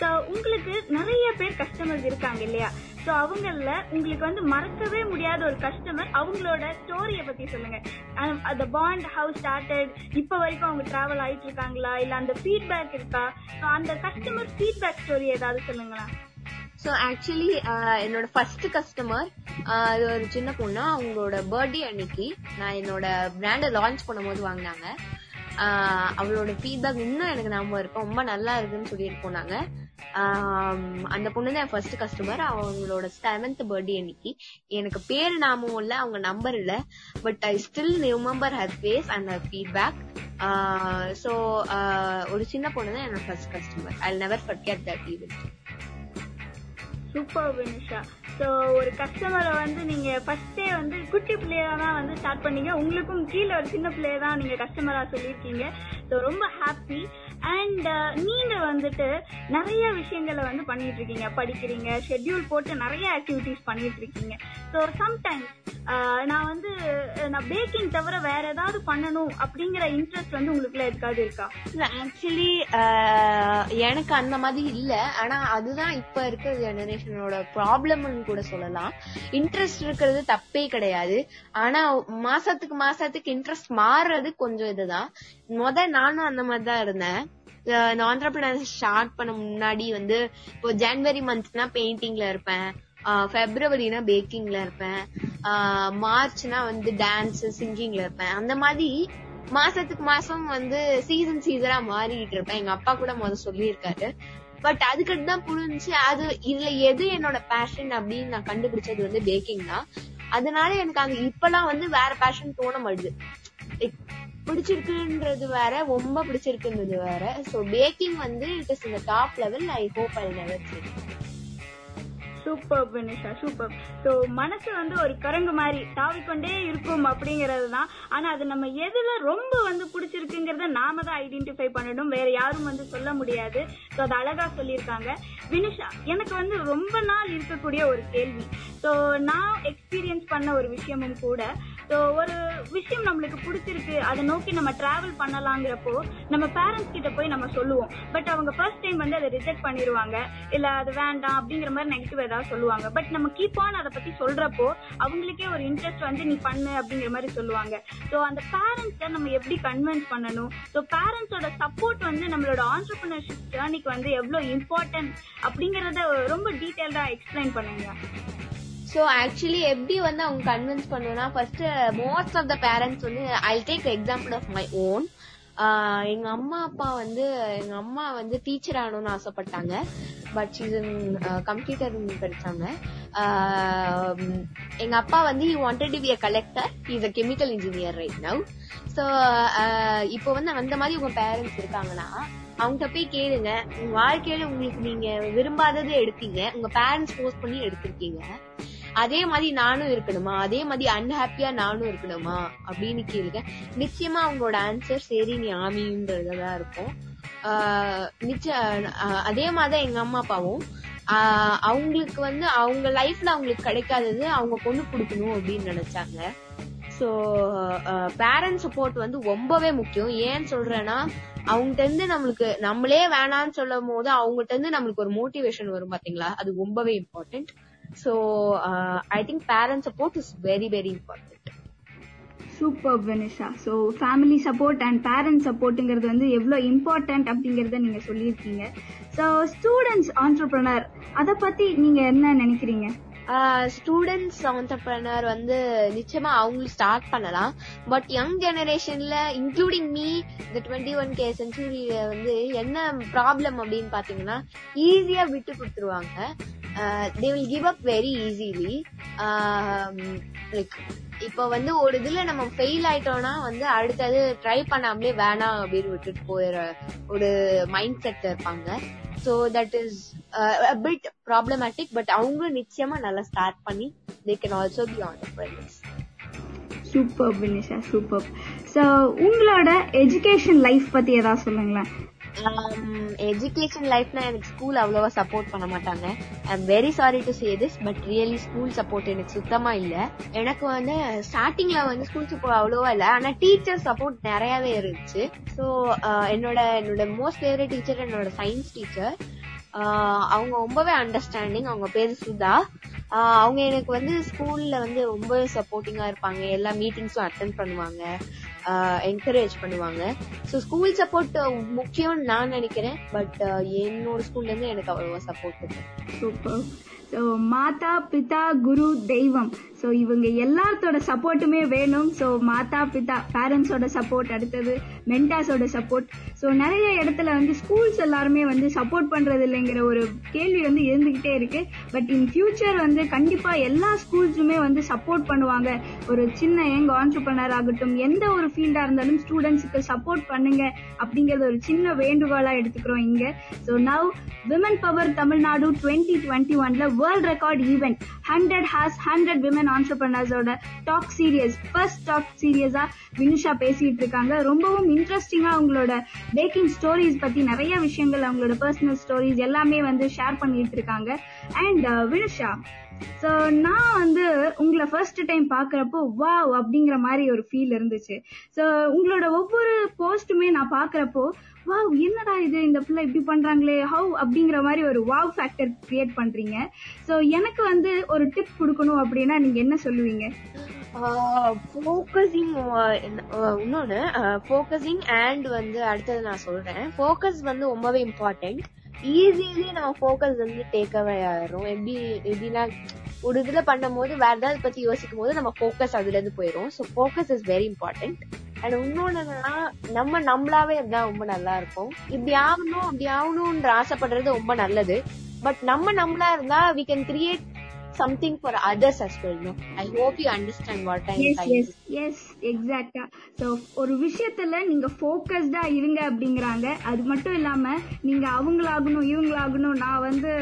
ஸோ உங்களுக்கு நிறைய பேர் கஸ்டமர்ஸ் இருக்காங்க இல்லையா? ஸோ அவங்கள உங்களுக்கு வந்து மறக்கவே முடியாத ஒரு கஸ்டமர் அவங்களோட ஸ்டோரிய பத்தி சொல்லுங்க. அந்த பாண்ட் ஹவுஸ் ஸ்டார்டட் இப்போ வரைக்கும் அவங்க டிராவல் ஆயிட்டு இருக்காங்களா? இல்ல அந்த ஃபீட்பேக் இருக்கா? ஸோ அந்த கஸ்டமர் ஃபீட்பேக் ஸ்டோரி ஏதாவது சொல்லுங்களேன். ஸோ ஆக்சுவலி என்னோட ஃபர்ஸ்ட் கஸ்டமர் அது ஒரு சின்ன பொண்ணு. அவங்களோட பர்த்டே அன்னைக்கு நான் என்னோட பிராண்டை லான்ச் பண்ணும்போது வாங்கினாங்க. அவளோட ஃபீட்பேக் இன்னும் எனக்கு ஞாபகம் இருக்கும் ரொம்ப நல்லா இருக்குன்னு சொல்லிட்டு போனாங்க. அந்த பொண்ணு தான் ஃபர்ஸ்ட் கஸ்டமர் அவங்களோட செவன்த் பர்த்டே அன்னைக்கு. எனக்கு பேர் நாமும் இல்ல அவங்க நம்பர் இல்ல. But I still remember her face and her feedback so ஒரு சின்ன பொண்ணு தான் என்னோட first customer I never forget that event super Vinisha so ஒரு கஸ்டமரை வந்து நீங்க ஃபர்ஸ்டே வந்து குட்டி பிள்ளையா தான் வந்து ஸ்டார்ட் பண்ணீங்க. உங்களுக்கும் கீழே ஒரு சின்ன பிள்ளைய தான் நீங்க கஸ்டமரா சொல்லியிருக்கீங்க. ஸோ ரொம்ப ஹாப்பி அண்ட் uh, நீங்க வந்துட்டு நிறைய விஷயங்களை வந்து பண்ணிட்டு இருக்கீங்க படிக்கிறீங்க ஷெட்யூல் போட்டு நிறைய ஆக்டிவிட்டிஸ் பண்ணிட்டு இருக்கீங்க ஸோ சம்டைம்ஸ் uh, நான் வந்து நான் பேக்கிங் தவிர வேற ஏதாவது பண்ணணும் அப்படிங்கிற இன்ட்ரெஸ்ட் வந்து உங்களுக்குள்ள இருக்காது இருக்கா? ஆக்சுவலி uh, எனக்கு அந்த மாதிரி இல்ல. ஆனா அதுதான் இப்ப இருக்கிற ஜெனரேஷனோட ப்ராப்ளம்னு கூட சொல்லலாம். இன்ட்ரெஸ்ட் இருக்கிறது தப்பே கிடையாது. ஆனா மாசத்துக்கு மாசத்துக்கு இன்ட்ரெஸ்ட் மாறுறது கொஞ்சம் இதுதான். முத நானும் அந்த மாதிரி தான் இருந்தேன். இந்த ஆண்டர்பிரினர் ஸ்டார்ட் பண்ண முன்னாடி வந்து இப்போ ஜான்வரி மந்த்னா பெயிண்டிங்ல இருப்பேன். பிப்ரவரினா பேக்கிங்ல இருப்பேன். ஆஹ் மார்ச்னா வந்து டான்ஸ் சிங்கிங்ல இருப்பேன். அந்த மாதிரி மாசத்துக்கு மாசம் வந்து சீசன் சீசனா மாறிட்டு இருப்பேன். எங்க அப்பா கூட முத சொல்லியிருக்காரு. பட் அதுக்கிட்ட தான் புரிஞ்சு அது இதுல எது என்னோட பேஷன் அப்படின்னு நான் கண்டுபிடிச்சது வந்து பேக்கிங் தான். அதனால எனக்கு அந்த இப்பெல்லாம் வந்து வேற பேஷன் தோண மாட்டுது. பிடிச்சிருக்குன்றது வேற ரொம்ப பிடிச்சிருக்குன்றது வேற. சோ பேக்கிங் வந்து இட் இஸ் இந்த top level I hope I never super Vinisha super so மனசு வந்து ஒரு கரங்கு மாதிரி தாவிக்கொண்டே இருக்கும் அப்படிங்கிறது தான் ஆனா அது நம்ம எதுல ரொம்ப வந்து பிடிச்சிருக்குங்கிறத நாம தான் ஐடென்டிஃபை பண்ணணும். வேற யாரும் வந்து சொல்ல முடியாது. ஸோ அது அழகா சொல்லியிருக்காங்க. வினிஷா எனக்கு வந்து ரொம்ப நாள் இருக்கக்கூடிய ஒரு கேள்வி. ஸோ நான் எக்ஸ்பீரியன்ஸ் பண்ண ஒரு விஷயமும் கூட. ஸோ ஒரு விஷயம் நம்மளுக்கு பிடிச்சிருக்கு அதை நோக்கி நம்ம டிராவல் பண்ணலாங்கிறப்போ நம்ம பேரண்ட்ஸ் கிட்ட போய் நம்ம சொல்லுவோம். பட் அவங்க ஃபர்ஸ்ட் டைம் வந்து அதை ரிஜெக்ட் பண்ணிடுவாங்க இல்ல அது வேண்டாம் அப்படிங்கிற மாதிரி நெகட்டிவ் ஏதாவது சொல்லுவாங்க. பட் நம்ம கீப் ஆன் அதை பத்தி சொல்றப்போ அவங்களுக்கே ஒரு இன்ட்ரெஸ்ட் வந்து நீ பண்ணு அப்படிங்கிற மாதிரி சொல்லுவாங்க. ஸோ அந்த பேரண்ட்ஸை நம்ம எப்படி கன்வின்ஸ் பண்ணணும்? ஸோ பேரண்ட்ஸோட சப்போர்ட் வந்து நம்மளோட ஆண்டர்பிரினர்ஷிப் ஜேர்னிக்கு வந்து எவ்வளவு இம்பார்ட்டன்ட் அப்படிங்கறத ரொம்ப டீட்டெயில்டா எக்ஸ்பிளைன் பண்ணுங்க. ஸோ ஆக்சுவலி எப்படி வந்து அவங்க கன்வின்ஸ் பண்ணுவோம்னா first most of the parents வந்து I take example of my own எங்க அம்மா அப்பா வந்து எங்க அம்மா வந்து டீச்சர் ஆகணும்னு ஆசைப்பட்டாங்க. பட் இஸ் கம்ப்யூட்டர் படிச்சாங்க. எங்க அப்பா வந்து he wanted to be a collector is a chemical engineer right now so இப்போ வந்து அந்த மாதிரி உங்க பேரண்ட்ஸ் இருக்காங்கன்னா அவங்ககிட்ட போய் கேளுங்க. உங்க வாழ்க்கையில உங்களுக்கு நீங்க விரும்பாததை எடுத்தீங்க. உங்க பேரண்ட்ஸ் போஸ்ட் பண்ணி எடுத்திருக்கீங்க. அதே மாதிரி நானும் இருக்கணுமா? அதே மாதிரி அன்ஹாப்பியா நானும் இருக்கணுமா? அப்படின்னு கேளுங்க. நிச்சயமா அவங்களோட ஆன்சர் சரி நீ ஆமின்றதுதான் இருக்கும். ஆஹ் நிச்சயம் அதே மாதிரிதான் எங்க அம்மா அப்பாவும். ஆஹ் அவங்களுக்கு வந்து அவங்க லைஃப்ல அவங்களுக்கு கிடைக்காதது அவங்க பொண்ணு கொடுக்கணும் அப்படின்னு நினைச்சாங்க. ஸோ பேரண்ட் சப்போர்ட் வந்து ரொம்பவே முக்கியம். ஏன்னு சொல்றேன்னா அவங்ககிட்ட இருந்து நம்மளுக்கு நம்மளே வேணாம்னு சொல்லும் போது அவங்ககிட்ட இருந்து நம்மளுக்கு ஒரு மோட்டிவேஷன் வரும் பாத்தீங்களா? அது ரொம்பவே important so I think parent support is very very important super Vinisha so family support and parent சப்போர்ட்டுங்கிறது வந்து எவ்வளோ இம்பார்ட்டன்ட் அப்படிங்கறத நீங்க சொல்லியிருக்கீங்க. ஸோ ஸ்டூடெண்ட்ஸ் ஆண்டர்பிரினர் அதை பத்தி நீங்க என்ன நினைக்கிறீங்க? ஸ்டூடெண்ட்ஸ் ஆண்டர்பிரனர் வந்து நிச்சயமா அவங்களும் ஸ்டார்ட் பண்ணலாம். பட் யங் ஜெனரேஷன்ல இன்க்ளூடிங் மீ இந்த டுவெண்ட்டி ஒன் கே சென்ச்சுரியில வந்து என்ன ப்ராப்ளம் அப்படின்னு பாத்தீங்கன்னா ஈஸியா விட்டு கொடுத்துருவாங்க. They will give up very easily like இப்போ வந்து ஒரு இதுல நம்ம ஃபெயில் ஆயிட்டோம்னா வந்து அடுத்தது ட்ரை பண்ணாமலே வேணாம் அப்படின்னு விட்டுட்டு போயிடுற ஒரு மைண்ட் செட்ல இருப்பாங்க. So that is bit problematic but அவங்க நிச்சயமா நல்லா ஸ்டார்ட் பண்ணி they can also be entrepreneurs super Vinisha super so உங்களோட எஜுகேஷன் லைஃப் பத்தி ஏதாவது சொல்லுங்களேன். Um, எஜுகேஷன் லைஃப்ல எனக்கு ஸ்கூல் அவ்வளவா சப்போர்ட் பண்ண மாட்டாங்க. I am very sorry to say this but really school support எனக்கு சுத்தமா இல்ல. எனக்கு வந்து ஸ்டார்டிங்ல வந்து ஸ்கூல் சப்போர்ட் அவ்வளவா இல்ல. ஆனா டீச்சர் சப்போர்ட் நிறையவே இருந்துச்சு. ஸோ uh, என்னோட என்னோட மோஸ்ட் ஃபேவரட் டீச்சர் என்னோட சயின்ஸ் டீச்சர் uh, அவங்க ரொம்பவே அண்டர்ஸ்டாண்டிங் அவங்க பேர் சுதா. Uh, அவங்க எனக்கு வந்து ஸ்கூல்ல வந்து ரொம்ப சப்போர்ட்டிங்கா இருப்பாங்க. எல்லா மீட்டிங்ஸும் அட்டன் பண்ணுவாங்க. என்கரேஜ் பண்ணுவாங்க. ஸோ ஸ்கூல் சப்போர்ட் முக்கியம்னு நான் நினைக்கிறேன். பட் என்னோட ஸ்கூல்ல இருந்து எனக்கு அவ்வளவா சப்போர்ட் இல்லை. சூப்பர் ஸோ மாதா பிதா குரு தெய்வம். ஸோ இவங்க எல்லாத்தோட சப்போர்ட்டுமே வேணும். ஸோ மாதா பிதா பேரண்ட்ஸோட சப்போர்ட் அடுத்தது மென்டாஸோட சப்போர்ட். ஸோ நிறைய இடத்துல வந்து ஸ்கூல்ஸ் எல்லாருமே வந்து சப்போர்ட் பண்றது இல்லைங்கிற ஒரு கேள்வி வந்து இருந்துகிட்டே இருக்கு. பட் இன் ஃபியூச்சர் வந்து கண்டிப்பா எல்லா ஸ்கூல்ஸுமே வந்து சப்போர்ட் பண்ணுவாங்க. ஒரு சின்ன யங் ஆண்டர்பனர் ஆகட்டும் எந்த ஒரு ஃபீல்டா இருந்தாலும் ஸ்டூடெண்ட்ஸுக்கு சப்போர்ட் பண்ணுங்க அப்படிங்கறது ஒரு சின்ன வேண்டுகோளா எடுத்துக்கிறோம் இங்க. So now women power Tamil Nadu twenty twenty ஒன்ல world record event hundred has hundred women ஆண்டர்பிரினர்ஸோட talk series first talk சீரியஸா வினுஷா பேசிட்டு இருக்காங்க. ரொம்பவும் இன்ட்ரெஸ்டிங்கா அவங்களோட பேக்கிங் ஸ்டோரிஸ் பத்தி நிறைய விஷயங்கள் அவங்களோட பர்சனல் ஸ்டோரிஸ் எல்லாமே வந்து ஷேர் பண்ணிட்டு இருக்காங்க. அண்ட் uh, வினுஷா சோ நான் வந்து உங்களை ஃபர்ஸ்ட் டைம் பாக்குறப்போ வாவ் அப்படிங்கிற மாதிரி ஒரு ஃபீல் இருந்துச்சு. சோ உங்களோட ஒவ்வொரு போஸ்ட்டுமே நான் பாக்குறப்போ வாவ் என்னடா இது? இந்த பிள்ளை இப்படி பண்றாங்களே? ஹவ் அப்படிங்கிற மாதிரி ஒரு வாவ் ஃபேக்டர் கிரியேட் பண்றீங்க. சோ எனக்கு வந்து ஒரு டிப் கொடுக்கணும் அப்படின்னா நீங்க என்ன சொல்லுவீங்க? ஃபோக்கஸிங் இன்னொன்னு ஃபோக்கஸிங் அண்ட் வந்து அடுத்தது நான் சொல்றேன். ஃபோக்கஸ் வந்து ரொம்பவே இம்பார்ட்டன்ட் ஈஸிலி நம்ம ஃபோக்கஸ் வந்து டேக் அவே ஆயிரும். எப்படி எப்படின்னா ஒரு இதுல பண்ணும் போது வேற ஏதாவது பத்தி யோசிக்கும் போது நம்ம ஃபோக்கஸ் அதுல இருந்து போயிரும். So focus is very important and இன்னொன்னு என்னன்னா நம்ம நம்மளாவே இருந்தா ரொம்ப நல்லா இருக்கும். இப்படி ஆகணும் அப்படி ஆகணும்ன்ற ஆசைப்படுறது ரொம்ப நல்லது. பட் நம்ம நம்மளா இருந்தா we can create something for others as well no i hope you understand what i'm yes trying yes yes எக்ஸாக்டா ஸோ ஒரு விஷயத்துல நீங்க ஃபோக்கஸ்டா இருங்க அப்படிங்கிறாங்க. அது மட்டும் இல்லாம நீங்க அவங்களாகணும் இவங்களாகணும் நான் வந்து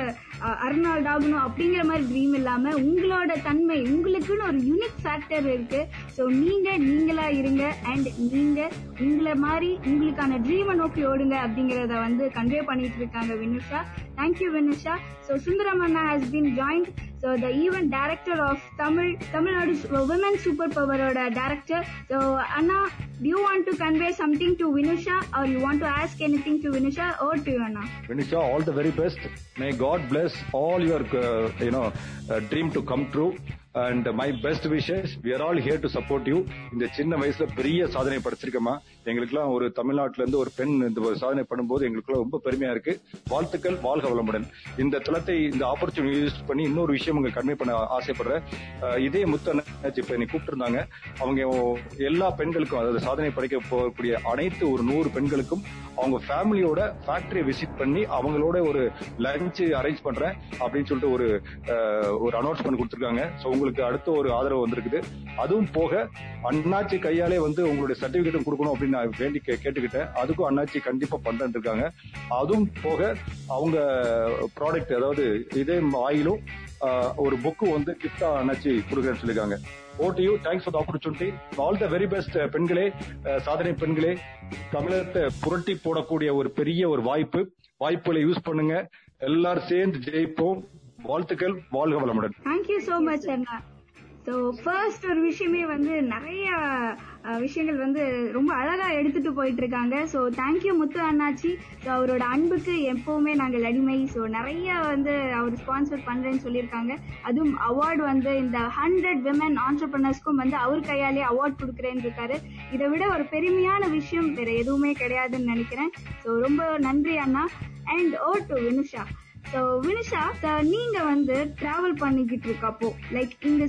அர்னால்ட் ஆகணும் அப்படிங்கிற மாதிரி ட்ரீம் இல்லாம உங்களோட தன்மை உங்களுக்குன்னு ஒரு யூனிக் ஃபேக்டர் இருக்கு. ஸோ நீங்க நீங்களா இருங்க அண்ட் நீங்க உங்களை மாதிரி உங்களுக்கான ட்ரீமை நோக்கி ஓடுங்க அப்படிங்கறத வந்து கன்வே பண்ணிட்டு இருக்காங்க Vinusha. Thank you, Vinusha. So Sundaramana has been joined. So the event director of Tamil Tamil Nadu's uh, Women Superpower director. So Anna, do you want to convey something to Vinusha or you want to ask anything to Vinusha or to Anna? Vinusha, all the very best. May God bless all your uh, you know uh, dream to come true. And my best wishes We are all here to support இந்த சின்ன வயசுல பெரிய சாதனை படைச்சிருக்கமா எங்களுக்குலாம் ஒரு தமிழ்நாட்டில இருந்து ஒரு பெண் இந்த ஒரு சாதனை பண்ணும்போது எங்களுக்குலாம் ரொம்ப பெருமையா இருக்கு. வாழ்த்துக்கள் வாழ்க வளமுடன். இந்த தளத்தை இந்த ஆப்பர்ச்சுனிட்டி யூஸ் பண்ணி இன்னொரு விஷயம் உங்களுக்கு கன்வே பண்ண ஆசைப்படுறேன். இதே முத்த இப்ப என்னை அவங்க எல்லா பெண்களுக்கும் அதாவது சாதனை படைக்க போகக்கூடிய அனைத்து ஒரு நூறு பெண்களுக்கும் அவங்க ஃபேமிலியோட ஃபேக்டரியை விசிட் பண்ணி அவங்களோட ஒரு லஞ்ச் அரேஞ்ச் பண்றேன் அப்படின்னு சொல்லிட்டு ஒரு ஒரு அனௌன்ஸ்மெண்ட் கொடுத்துருக்காங்க. ஸோ உங்களுக்கு அடுத்த ஒரு ஆதரவு வந்திருக்குது. அதுவும் போக அண்ணாச்சி கையாலே வந்து உங்களுடைய சர்டிபிகேட்டும் கொடுக்கணும் அப்படின்னு நான் வேண்டி கேட்டுக்கிட்டேன். அதுக்கும் அண்ணாச்சி கண்டிப்பா பண்றேன் இருக்காங்க அதுவும் போக அவங்க ப்ராடக்ட் அதாவது இதே ஆயிலும் ஒரு புக்கு வந்து கிஃப்டா அண்ணாச்சி கொடுக்குறேன்னு சொல்லியிருக்காங்க. ஓட்டு you thanks for the opportunity all the very best பெண்களே சாதனை பெண்களே. தமிழகத்தை புரட்டி போடக்கூடிய ஒரு பெரிய ஒரு வாய்ப்பு. வாய்ப்புகளை யூஸ் பண்ணுங்க. எல்லாரும் சேர்ந்து ஜெயிப்போம். வாழ்த்துக்கள் வாழ்க வளமுடன். தேங்க்யூ சோ மச் அண்ணா ஸோ ஃபர்ஸ்ட் ஒரு விஷயமே வந்து நிறைய விஷயங்கள் வந்து ரொம்ப அழகா எடுத்துட்டு போயிட்டு இருக்காங்க ஸோ தேங்க்யூ முத்து அண்ணாச்சி. ஸோ அவரோட அன்புக்கு எப்பவுமே நாங்கள் அடிமை. ஸோ நிறைய வந்து அவர் ஸ்பான்சர் பண்றேன்னு சொல்லியிருக்காங்க. அதுவும் அவார்டு வந்து இந்த ஹண்ட்ரட் விமன் ஆண்டர்பிரினர்ஸ்க்கும் வந்து அவர் கையாலே அவார்ட் கொடுக்குறேன்னு இருக்காரு. இதை விட ஒரு பெருமையான விஷயம் வேற எதுவுமே கிடையாதுன்னு நினைக்கிறேன். ஸோ ரொம்ப நன்றி அண்ணா. And over to Vinusha. Vinisha நீங்க வந்து டிராவல் பண்ணிக்கிட்டு இருக்கப்போ லைக் இந்த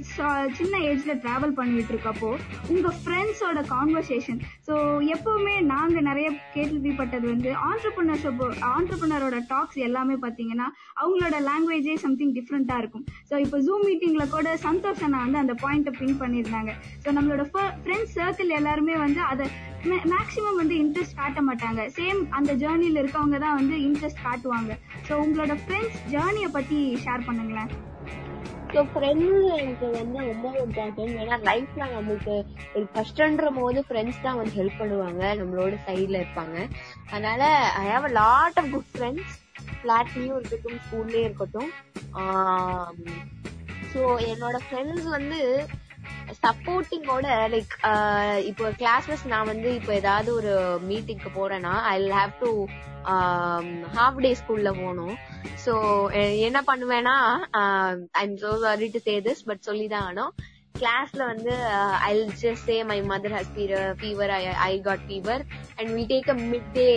சின்ன ஏஜ்ல டிராவல் பண்ணிட்டு இருக்கப்போ உங்க ஃப்ரெண்ட்ஸோட கான்வர்சேஷன் ஸோ எப்பவுமே நாங்க நிறைய கேள்விப்பட்டது வந்து ஆண்டர்பிரினர்ஷிப் ஆண்டர்பிரினரோட டாக்ஸ் எல்லாமே பாத்தீங்கன்னா அவங்களோட லாங்குவேஜே சம்திங் டிஃப்ரெண்டா இருக்கும். ஸோ இப்போ ஜூம் மீட்டிங்ல கூட சந்தோஷ் அண்ணா வந்து அந்த பாயிண்ட்டை பின் பண்ணியிருந்தாங்க. ஸோ நம்மளோட ஃப்ரெண்ட்ஸ் சர்க்கிள் எல்லாருமே வந்து அதை மேக்ஸிமம் வந்து இன்ட்ரெஸ்ட் காட்ட மாட்டாங்க. சேம் அந்த ஜேர்னில இருக்கவங்க தான் வந்து இன்ட்ரெஸ்ட் காட்டுவாங்க. ஸோ உங்களோட ஃப்ரெண்ட்ஸ் ஜேர்னியை பத்தி ஷேர் பண்ணுங்களேன். ஸோ ஃப்ரெண்ட்ஸ் எனக்கு வந்து ரொம்ப இம்பார்ட்டன்ட் ஏன்னா லைஃப்ல நம்மளுக்கு ஒரு கஷ்டன்ற போது ஃப்ரெண்ட்ஸ் தான் வந்து ஹெல்ப் பண்ணுவாங்க. நம்மளோட சைட்ல இருப்பாங்க. அதனால I have a lot of good friends ஃபிளாட்லயும் இருக்கட்டும் ஸ்கூல்லயும் இருக்கட்டும். ஸோ என்னோட ஃப்ரெண்ட்ஸ் வந்து சப்போர்ட்டிங்கோட லைக் uh, இப்போ கிளாஸஸ் நான் வந்து இப்போ ஏதாவது ஒரு மீட்டிங்க்கு போறேன்னா I have to half day ஸ்கூல்ல போகணும். ஸோ என்ன பண்ணுவேன்னா I am so sorry to say this but சொல்லிதான் ஆனோம் கிளாஸ்ல வந்து I just say my mother has fever I got fever and will take a midday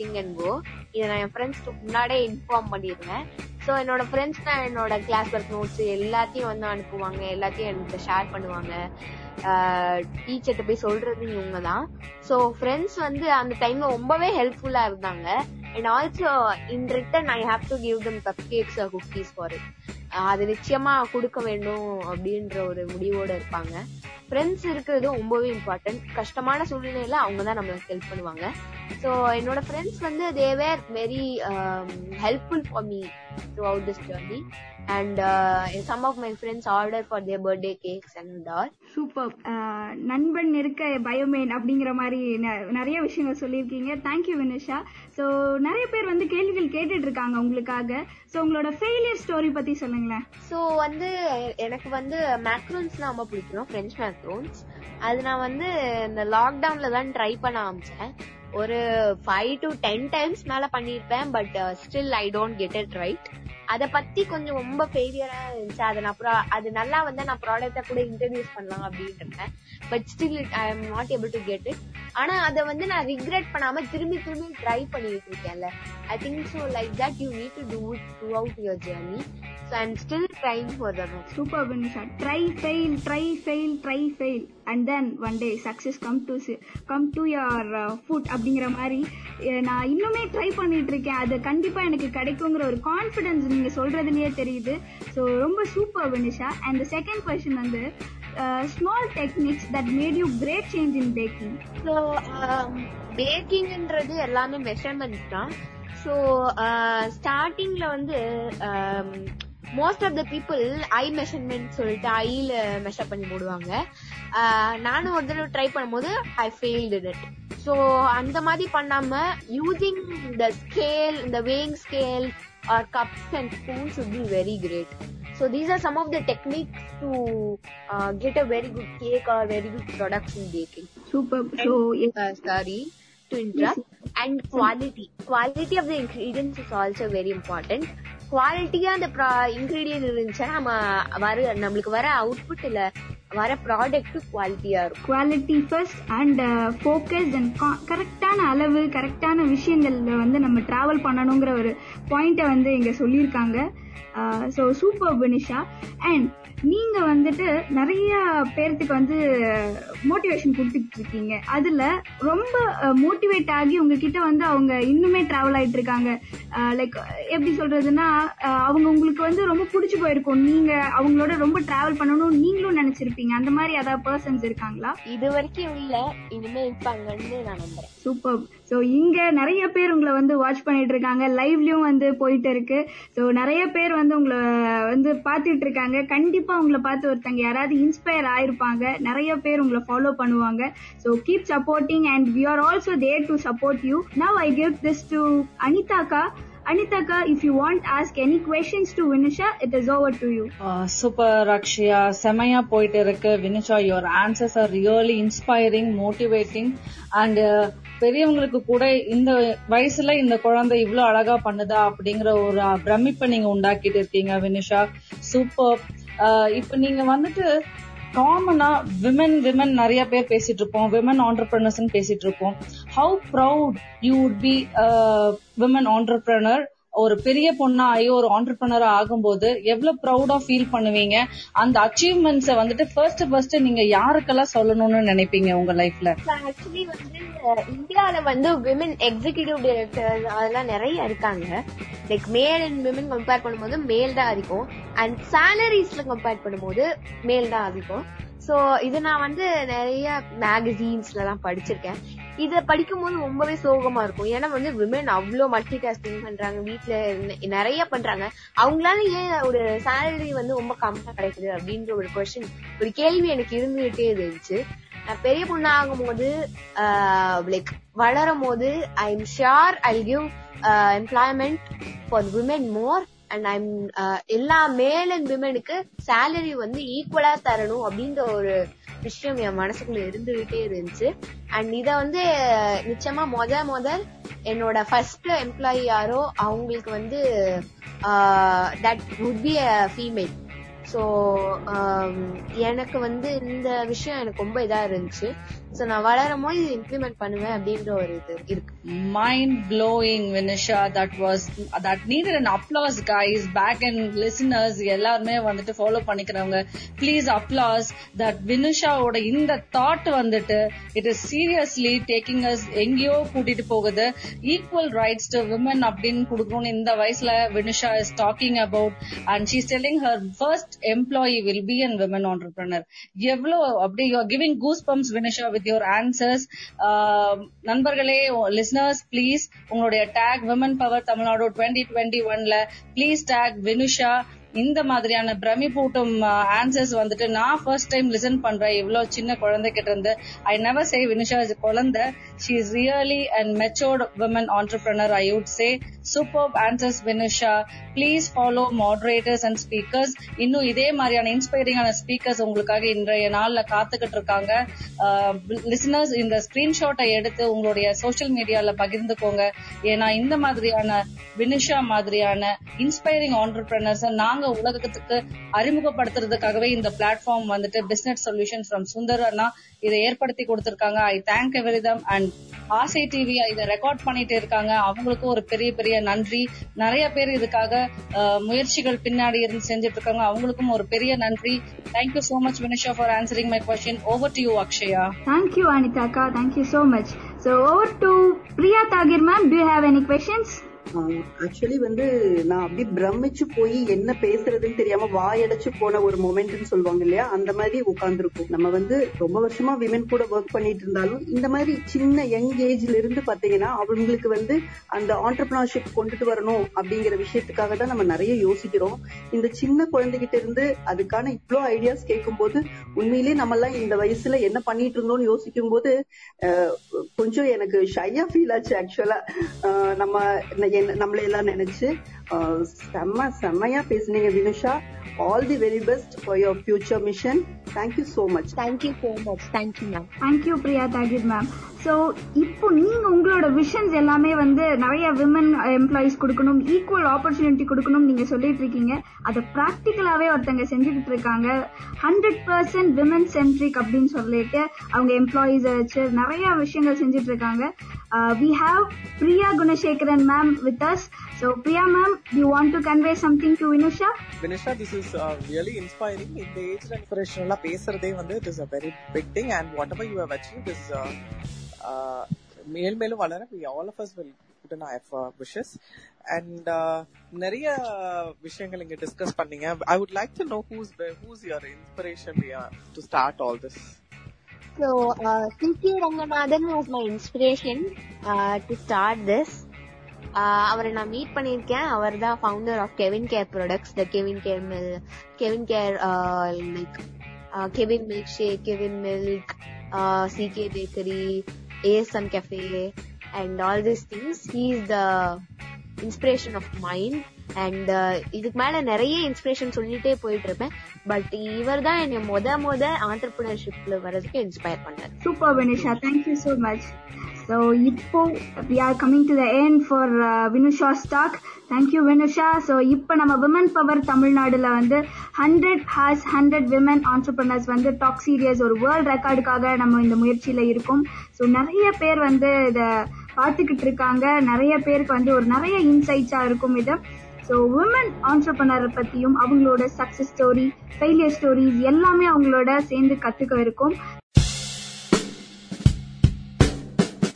thing and go இதை நான் என் ஃப்ரெண்ட்ஸ்க்கு முன்னாடியே இன்ஃபார்ம் பண்ணிடுவேன் ஸோ என்னோட ஃப்ரெண்ட்ஸ் தான் என்னோட கிளாஸ் ஒர்க் நோட்ஸ் எல்லாத்தையும் வந்து அனுப்புவாங்க. எல்லாத்தையும் எனக்கு ஷேர் பண்ணுவாங்க. Uh, டீச்சர்கிட்ட போய் சொல்றது இவங்க தான். ஸோ ஃப்ரெண்ட்ஸ் வந்து அந்த டைம்ல ரொம்பவே ஹெல்ப்ஃபுல்லா இருந்தாங்க. And also in return I have to give them cupcakes cookies for it அது நிச்சயமா கொடுக்க வேண்டும் அப்படின்ற ஒரு முடிவோட இருப்பாங்க. ஃப்ரெண்ட்ஸ் இருக்கிறது ரொம்பவே இம்பார்ட்டன்ட் கஷ்டமான சூழ்நிலையில அவங்க தான் நம்மளுக்கு ஹெல்ப் பண்ணுவாங்க. ஸோ என்னோட ஃப்ரெண்ட்ஸ் வந்து they're very helpful for me throughout this journey and some of my friends order for their birthday cakes and all super நண்பன் இருக்க பயமேன் அப்படிங்கிற மாதிரி நிறைய விஷயங்கள் சொல்லியிருக்கீங்க. தேங்க்யூ வினிஷா ஸோ நிறைய பேர் வந்து கேள்விகள் கேட்டுட்டு இருக்காங்க உங்களுக்காக. ஸோ உங்களோட ஃபெயிலியர் ஸ்டோரி பத்தி சொல்லுங்களேன். ஸோ வந்து எனக்கு வந்து மேக்ரோன்ஸ் ரொம்ப பிடிக்கும் ஃப்ரெஞ்ச் மேக்ரோன்ஸ் அது நான் வந்து இந்த லாக்டவுன்ல தான் ட்ரை பண்ண ஆரம்பிச்சேன். ஒரு ஃபைவ் டு டென் டைம்ஸ் மேல பண்ணியிருப்பேன் but still I don't get it right அத பத்தி கொஞ்சம் ரொம்ப ஃபெயிலியரா இருந்துச்சு. அதை நான் அது நல்லா வந்து நான் ப்ராடக்ட்டை கூட இன்ட்ரடியூஸ் பண்ணலாம் அப்படின்னு but still I am not able to get it ஆனா அதை வந்து நான் ரிக்ரெட் பண்ணாம திரும்பி திரும்பி ட்ரை பண்ணிட்டு இருக்கேன்ல. I think so like that you need to do it throughout your journey so I am still trying for the super Vinisha try fail try fail try fail and then one day success come to come to your foot அப்படிங்கிற மாதிரி நான் இன்னுமே try பண்ணிட்டு இருக்கேன் அது கண்டிப்பா எனக்கு கிடைக்குங்கிற ஒரு கான்ஃபிடன்ஸ் நீங்க சொல்றதுலயே தெரியுது. ஸோ ரொம்ப super Vinisha. And second question வந்து small techniques that made you great change in baking so பேக்கிங்ன்றது எல்லாமே மெஷர்மெண்ட்ஸ் தான். ஸோ ஸ்டார்டிங்ல uh, வந்து um, most of the people I measurement சொல்லிட்டு ஐல மெஷர் பண்ணி போடுவாங்க நானும் ஒரு தடவை ட்ரை பண்ணும்போது ஐ ஃபெயில்டு இட் ஸோ அந்த மாதிரி பண்ணாம யூசிங் த ஸ்கேல் இந்த weighing scale or cups and would be very great so these are some of the techniques to uh, get a very good cake or very good products in baking super so uh, sorry to interrupt and quality. Quality of the ingredients is also very important. குவாலிட்டியா அந்த ingredient இருந்துச்சுன்னா நம்ம வர நம்மளுக்கு வர output இல்ல வர product குவாலிட்டியா இருக்கும். Quality first and focus and கரெக்டான அளவு கரெக்டான விஷயங்கள்ல வந்து நம்ம டிராவல் பண்ணணுங்கிற ஒரு பாயிண்ட்டை வந்து இங்க சொல்லியிருக்காங்க. ஸோ சூப்பர் பினிஷா அண்ட் நீங்க வந்துட்டு நிறைய பேர்த்துக்கு வந்து மோட்டிவேஷன் கொடுத்துட்டு இருக்கீங்க அதுல ரொம்ப மோட்டிவேட் ஆகி உங்ககிட்ட வந்து அவங்க இன்னுமே டிராவல் ஆயிட்டு இருக்காங்க. லைக் எப்படி சொல்றதுன்னா அவங்க உங்களுக்கு வந்து ரொம்ப பிடிச்சு போயிருக்கும். நீங்க அவங்களோட ரொம்ப டிராவல் பண்ணணும் நீங்களும் நினைச்சிருப்பீங்க. அந்த மாதிரி ஏதாவது பர்சன்ஸ் இருக்காங்களா? இது வரைக்கும் இல்ல. இனிமே இருப்பாங்கன்னு நான் நம்புறேன். சூப்பர் சோ இங்க நிறைய பேர் உங்களை வந்து வாட்ச் பண்ணிட்டு இருக்காங்க. லைவ்லயும் வந்து போயிட்டு இருக்கு. சோ நிறைய பேர் வந்து உங்களை வந்து பாத்துட்டு இருக்காங்க. கண்டிப்பா உங்களை பார்த்து ஒருத்தங்க யாராவது இன்ஸ்பயர் ஆயிருப்பாங்க. நிறைய பேர் உங்களை ஃபாலோ பண்ணுவாங்க. So keep supporting and we are also there to support you now I give this to அனிதாக்கா அனிதாக்கா if you want ask any questions to Vinusha it is over to you super Akshaya செமையா போயிட்டு இருக்கு. Vinisha your answers are really inspiring motivating and பெரியவங்களுக்கு கூட இந்த வயசுல இந்த குழந்தை இவ்வளவு அழகா பண்ணுதா அப்படிங்கிற ஒரு பிரமிப்பை நீங்க உண்டாக்கிட்டு இருக்கீங்க வினிஷா சூப்பர் இப்ப நீங்க வந்துட்டு காமனா விமன் விமன் நிறைய பேர் பேசிட்டு இருப்போம். விமன் ஆண்டர்பிரினர்ஸ் பேசிட்டு இருப்போம். How proud you would be women entrepreneur ஒரு பெரிய பொண்ணா ஆகி ஒரு ஆண்டர்பிரினரா ஆகும்போது எவ்வளவு ப்ரௌடா ஃபீல் பண்ணுவீங்க? அந்த அச்சீவ்மெண்ட்ஸை வந்துட்டு ஃபர்ஸ்ட் ஃபர்ஸ்ட் நீங்க யாருக்கெல்லாம் சொல்லணும்னு நினைப்பீங்க உங்க லைஃப்ல ஆக்சுவலி வந்து இந்தியால வந்து விமன் எக்ஸிகியூட்டிவ் டைரக்டர் அதெல்லாம் நிறைய இருக்காங்க. Like male and women compare பண்ணும்போது மேல் தான் அதிகம். அண்ட் சேலரிஸ்ல கம்பேர் பண்ணும்போது மேல் தான் அதிகம். சோ இது நான் வந்து நிறைய மேகசீன்ஸ்ல எல்லாம் படிச்சிருக்கேன். இத படிக்கும்போது ரொம்பவே சோகமா இருக்கும். ஏன்னா வந்து விமன் அவ்வளோ மல்டி டாஸ்கிங் பண்றாங்க வீட்டுல நிறைய பண்றாங்க. அவங்களால ஏன் ஒரு சேலரி வந்து ரொம்ப கம்மியா கிடைக்குது அப்படின்ற ஒரு கொஸ்டின் ஒரு கேள்வி எனக்கு இருந்துகிட்டே இருந்துச்சு. நான் பெரிய பொண்ணாகும் போது லைக் வளரும் போது I am sure I give employment for women more and I'm uh, எல்லா மேல் அண்ட் விமனுக்கு சேலரி வந்து ஈக்குவலா தரணும் அப்படின்ற ஒரு விஷயம் என் மனசுக்குள்ள இருந்துகிட்டே இருந்துச்சு. அண்ட் இத வந்து நிச்சயமா முத முதல் என்னோட ஃபர்ஸ்ட் எம்ப்ளாயி யாரோ அவங்களுக்கு வந்து that would be a female so எனக்கு வந்து இந்த விஷயம் எனக்கு ரொம்ப இதா இருந்துச்சு. சோ நான் வளரும் போது இது இம்ப்ளிமெண்ட் பண்ணுவேன் அப்படின்ற ஒரு இது இருக்கு. Mind blowing Vinisha that was that needed and applause guys back and listeners எல்லாருமே வந்துட்டு ஃபாலோ பண்ணிக்கிறவங்க. ப்ளீஸ் அப்ளாஸ் தட் வினிஷாவோட ஓட இந்த தாட் வந்துட்டு it is seriously taking us எங்கேயோ கூட்டிட்டு போகுது. ஈக்குவல் ரைட்ஸ் டு விமன் அப்படின்னு கொடுக்கணும்னு இந்த வயசுல Vinisha is talking about and she's telling her first employee will be and women entrepreneur எவ்வளவு அப்படி you giving goose bumps Vinisha with your answers நண்பர்களே லிசனர்ஸ் ப்ளீஸ் உங்களுடைய tag women power Tamil Nadu twenty twenty ஒன்ல please tag Vinusha இந்த மாதிரியான பிரமிப்பூட்டும் answers uh, வந்துட்டு நான் first time listen பண்றேன். இவ்வளவு சின்ன குழந்தை கிட்ட இருந்து ஐ நெவர் சே வினுஷா குழந்தை. She is really and matured women entrepreneur I would say super answers Vinusha please follow moderators and speakers இன்னும் இதே மாதிரியான இன்ஸ்பைரிங்கான ஸ்பீக்கர்ஸ் உங்களுக்காக இன்றைய நாளில் காத்துக்கிட்டு இருக்காங்க. லிசனர்ஸ் இந்த ஸ்கிரீன்ஷாட்டை எடுத்து உங்களுடைய சோஷியல் மீடியால பகிர்ந்துக்கோங்க. ஏன்னா இந்த மாதிரியான வினிஷா மாதிரியான இன்ஸ்பைரிங் ஆண்டர்பிரினர்ஸ் நாங்க உலகத்துக்கு அறிமுகப்படுத்துறதுக்காகவே இந்த பிளாட்ஃபார்ம் வந்துட்டு பிசினஸ் சொல்யூஷன் ஃப்ரம் சுந்தர் அண்ணா இதை ஏற்படுத்தி கொடுத்திருக்காங்க. I thank everything and Aasai TV இதை ரெக்கார்ட் பண்ணிட்டு இருக்காங்க. அவங்களுக்கும் ஒரு பெரிய பெரிய நன்றி. நிறைய பேர் இதுக்காக முயற்சிகள் பின்னாடி இருந்து செஞ்சுட்டு இருக்காங்க. அவங்களுக்கும் ஒரு பெரிய நன்றி. Thank you so much Vinisha for answering my question over to you Akshaya thank you அனிதாக்கா thank you so much so much. So over to Priya Tagir ma'am. Do you have any questions? Actually வந்து நான் அப்படி பிரமிச்சு போய் என்ன பேசுறதுன்னு தெரியாம வாயடைச்சு போன ஒரு மொமெண்ட்னு சொல்லுவாங்க இல்லையா? அந்த மாதிரி உட்காந்துருக்கும் நம்ம வந்து ரொம்ப வருஷமா விமன் கூட ஒர்க் பண்ணிட்டு இருந்தாலும் இந்த மாதிரி சின்ன யங் ஏஜ்ல இருந்து பாத்தீங்கன்னா அவங்களுக்கு வந்து அந்த ஆண்டர்பிரினர்ஷிப் கொண்டுட்டு வரணும் அப்படிங்கிற விஷயத்துக்காக தான் நம்ம நிறைய யோசிக்கிறோம். இந்த சின்ன குழந்தைகிட்ட இருந்து அதுக்கான இவ்வளோ ஐடியாஸ் கேட்கும்போது உண்மையிலேயே நம்ம எல்லாம் இந்த வயசுல என்ன பண்ணிட்டு இருந்தோம்னு யோசிக்கும் போது கொஞ்சம் எனக்கு ஷையா ஃபீல் ஆச்சு ஆக்சுவலா நம்ம என்ன- நம்மளை எல்லாம் நினைச்சு செம்ம செம்மையா பேசுனீங்க Vinusha. All the very best for your future mission thank you so much thank you so much thank you ma'am you, Priya. Tagir ma'am. So இப்போ நீங்க உங்களோட விஷன்ஸ் எல்லாமே வந்து நிறைய விமன் எம்ப்ளாயிஸ் கொடுக்கணும் ஈக்குவல் ஆப்பர்ச்சுனிட்டி கொடுக்கணும் நீங்க சொல்லிட்டு இருக்கீங்க. அதை ப்ராக்டிக்கலாவே ஒருத்தங்க செஞ்சுக்கிட்டு இருக்காங்க. ஹண்ட்ரட் பர்சன்ட் விமன் சென்ட்ரிக் அப்படின்னு சொல்லிட்டு அவங்க எம்ப்ளாயிஸ் வச்சு நிறைய விஷயங்கள் செஞ்சுட்டு இருக்காங்க. Uh, we have Priya Gunasekaran ma'am with us so Priya ma'am you want to convey something to Vinusha Vinisha this is really inspiring இந்த ஏஜ்ல இன்ஸ்பிரேஷனலா பேசுறதே வந்து it is a very big thing and whatever you have achieve is மேல் மேலும் வளர we all of us will put in our wishes and நிறைய விஷயங்கள் இங்க டிஸ்கஸ் பண்ணீங்க I would like to know whose whose your inspiration to start all this So, uh, C.K. Ranganathan was my inspiration uh, to start this. Uh, அவரை நான் meet பண்ணியிருக்கேன் அவர் தான் founder of CavinKare products the CavinKare mill CavinKare like Cavin milk shake Cavin milk CK bakery ASM Cafe and all this things He is the inspiration of mind and இதுக்கு மேல நிறைய inspiration சொல்லிட்டே போயிட்டு இருப்பேன் but இவர் தான் என்னை மொத மொத ஆண்டர்பிரினர்ஷிப்ல வர்றதுக்கு இன்ஸ்பயர் பண்ணார். Super Vinisha thank you so much so இப்போ we are coming to the to the uh, for Vinusha stock you Vinusha so இப்போ நம்ம விமன் பவர் தமிழ்நாடுல வந்து hundred has hundred women entrepreneurs வந்து டாக் சீரியஸ் ஒரு world ரெக்கார்டுக்காக நம்ம இந்த முயற்சியில இருக்கோம். ஸோ நிறைய பேர் வந்து இதை பார்த்துக்கிட்டு இருக்காங்க. நிறைய பேருக்கு வந்து ஒரு நிறைய இன்சைட்ஸா இருக்கும் இது. ஸோ உமன் ஆண்டர்பனர் பத்தியும் அவங்களோட சக்சஸ் ஸ்டோரி ஃபெயிலியர் ஸ்டோரிஸ் எல்லாமே அவங்களோட சேர்ந்து கத்துக்க இருக்கும்.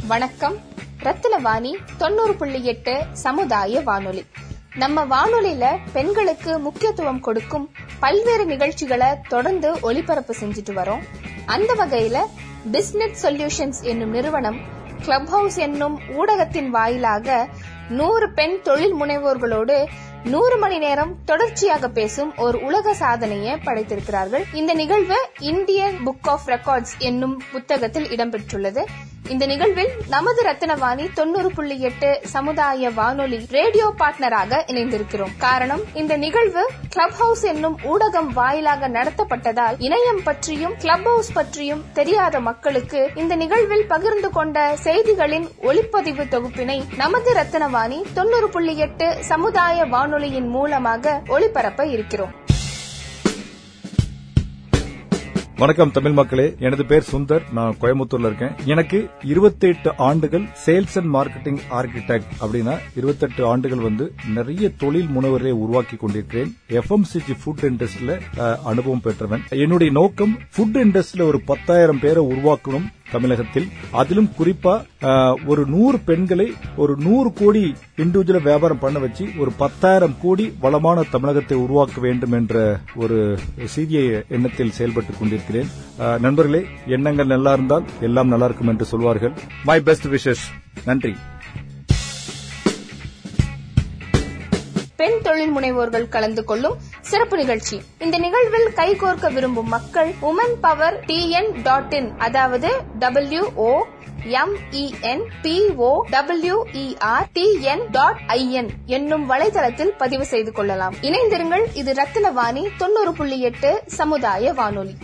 வணக்கம். ரத்தினவாணி தொண்ணூறு புள்ளி எட்டு சமுதாய வானொலி. நம்ம வானொலியில பெண்களுக்கு முக்கியத்துவம் கொடுக்கும் பல்வேறு நிகழ்ச்சிகளை தொடர்ந்து ஒளிபரப்பு செஞ்சுட்டு வரோம். அந்த வகையில பிஸ்னஸ் சொல்யூஷன்ஸ் என்னும் நிறுவனம் கிளப் ஹவுஸ் என்னும் ஊடகத்தின் வாயிலாக நூறு பெண் தொழில் முனைவோர்களோடு நூறு மணி நேரம் தொடர்ச்சியாக பேசும் ஒரு உலக சாதனையை படைத்திருக்கிறார்கள். இந்த நிகழ்வு இந்தியன் புக் ஆஃப் ரெக்கார்ட்ஸ் என்னும் புத்தகத்தில் இடம்பெற்றுள்ளது. இந்த நிகழ்வில் நமது ரத்தினவாணி தொண்ணூறு புள்ளி எட்டு சமுதாய வானொலி ரேடியோ பார்ட்னராக இணைந்திருக்கிறோம். காரணம் இந்த நிகழ்வு கிளப் ஹவுஸ் என்னும் ஊடகம் வாயிலாக நடத்தப்பட்டதால் இணையம் பற்றியும் கிளப் ஹவுஸ் பற்றியும் தெரியாத மக்களுக்கு இந்த நிகழ்வில் பகிர்ந்து கொண்ட செய்திகளின் ஒளிப்பதிவு தொகுப்பினை நமது ரத்தினவாணி தொண்ணூறு புள்ளி எட்டு சமுதாய வானொலியின் மூலமாக ஒளிபரப்ப இருக்கிறோம். வணக்கம் தமிழ் மக்களே. எனது பேர் சுந்தர். நான் கோயம்புத்தூர்ல இருக்கேன். எனக்கு 28 ஆண்டுகள் சேல்ஸ் அண்ட் மார்க்கெட்டிங் ஆர்கிடெக்ட் அப்படின்னா 28 ஆண்டுகள் வந்து நிறைய தொழில் முனைவரை உருவாக்கி கொண்டிருக்கிறேன். எஃப்எம்சிஜி ஃபுட் இண்டஸ்ட்ரியில அனுபவம் பெற்றவன். என்னுடைய நோக்கம் ஃபுட் இண்டஸ்ட்ரியில ஒரு பத்தாயிரம் பேரை உருவாக்கணும். தமிழகத்தில். அதிலும் குறிப்பா ஒரு நூறு பெண்களை ஒரு நூறு கோடி இண்டிவிஜுவல வியாபாரம் பண்ண வச்சு ஒரு பத்தாயிரம் கோடி வளமான தமிழகத்தை உருவாக்க வேண்டும் என்ற ஒரு சீரிய எண்ணத்தில் செயல்பட்டுக் கொண்டிருக்கிறேன். நண்பர்களே எண்ணங்கள் நல்லா இருந்தால் எல்லாம் நல்லா இருக்கும் என்று சொல்வார்கள். மை பெஸ்ட் விஷஸ் நன்றி. பெண் தொழில் முனைவோர்கள் கலந்து கொள்ளும் சிறப்பு நிகழ்ச்சி. இந்த நிகழ்வில் கைகோர்க்க விரும்பும் மக்கள் women power TN dot in அதாவது W O M E N P O W E R TN dot IN என்னும் வலைதளத்தில் பதிவு செய்து கொள்ளலாம். இணைந்திருங்கள். இது ரத்தினவாணி தொண்ணூறு புள்ளி எட்டு சமுதாய வானொலி.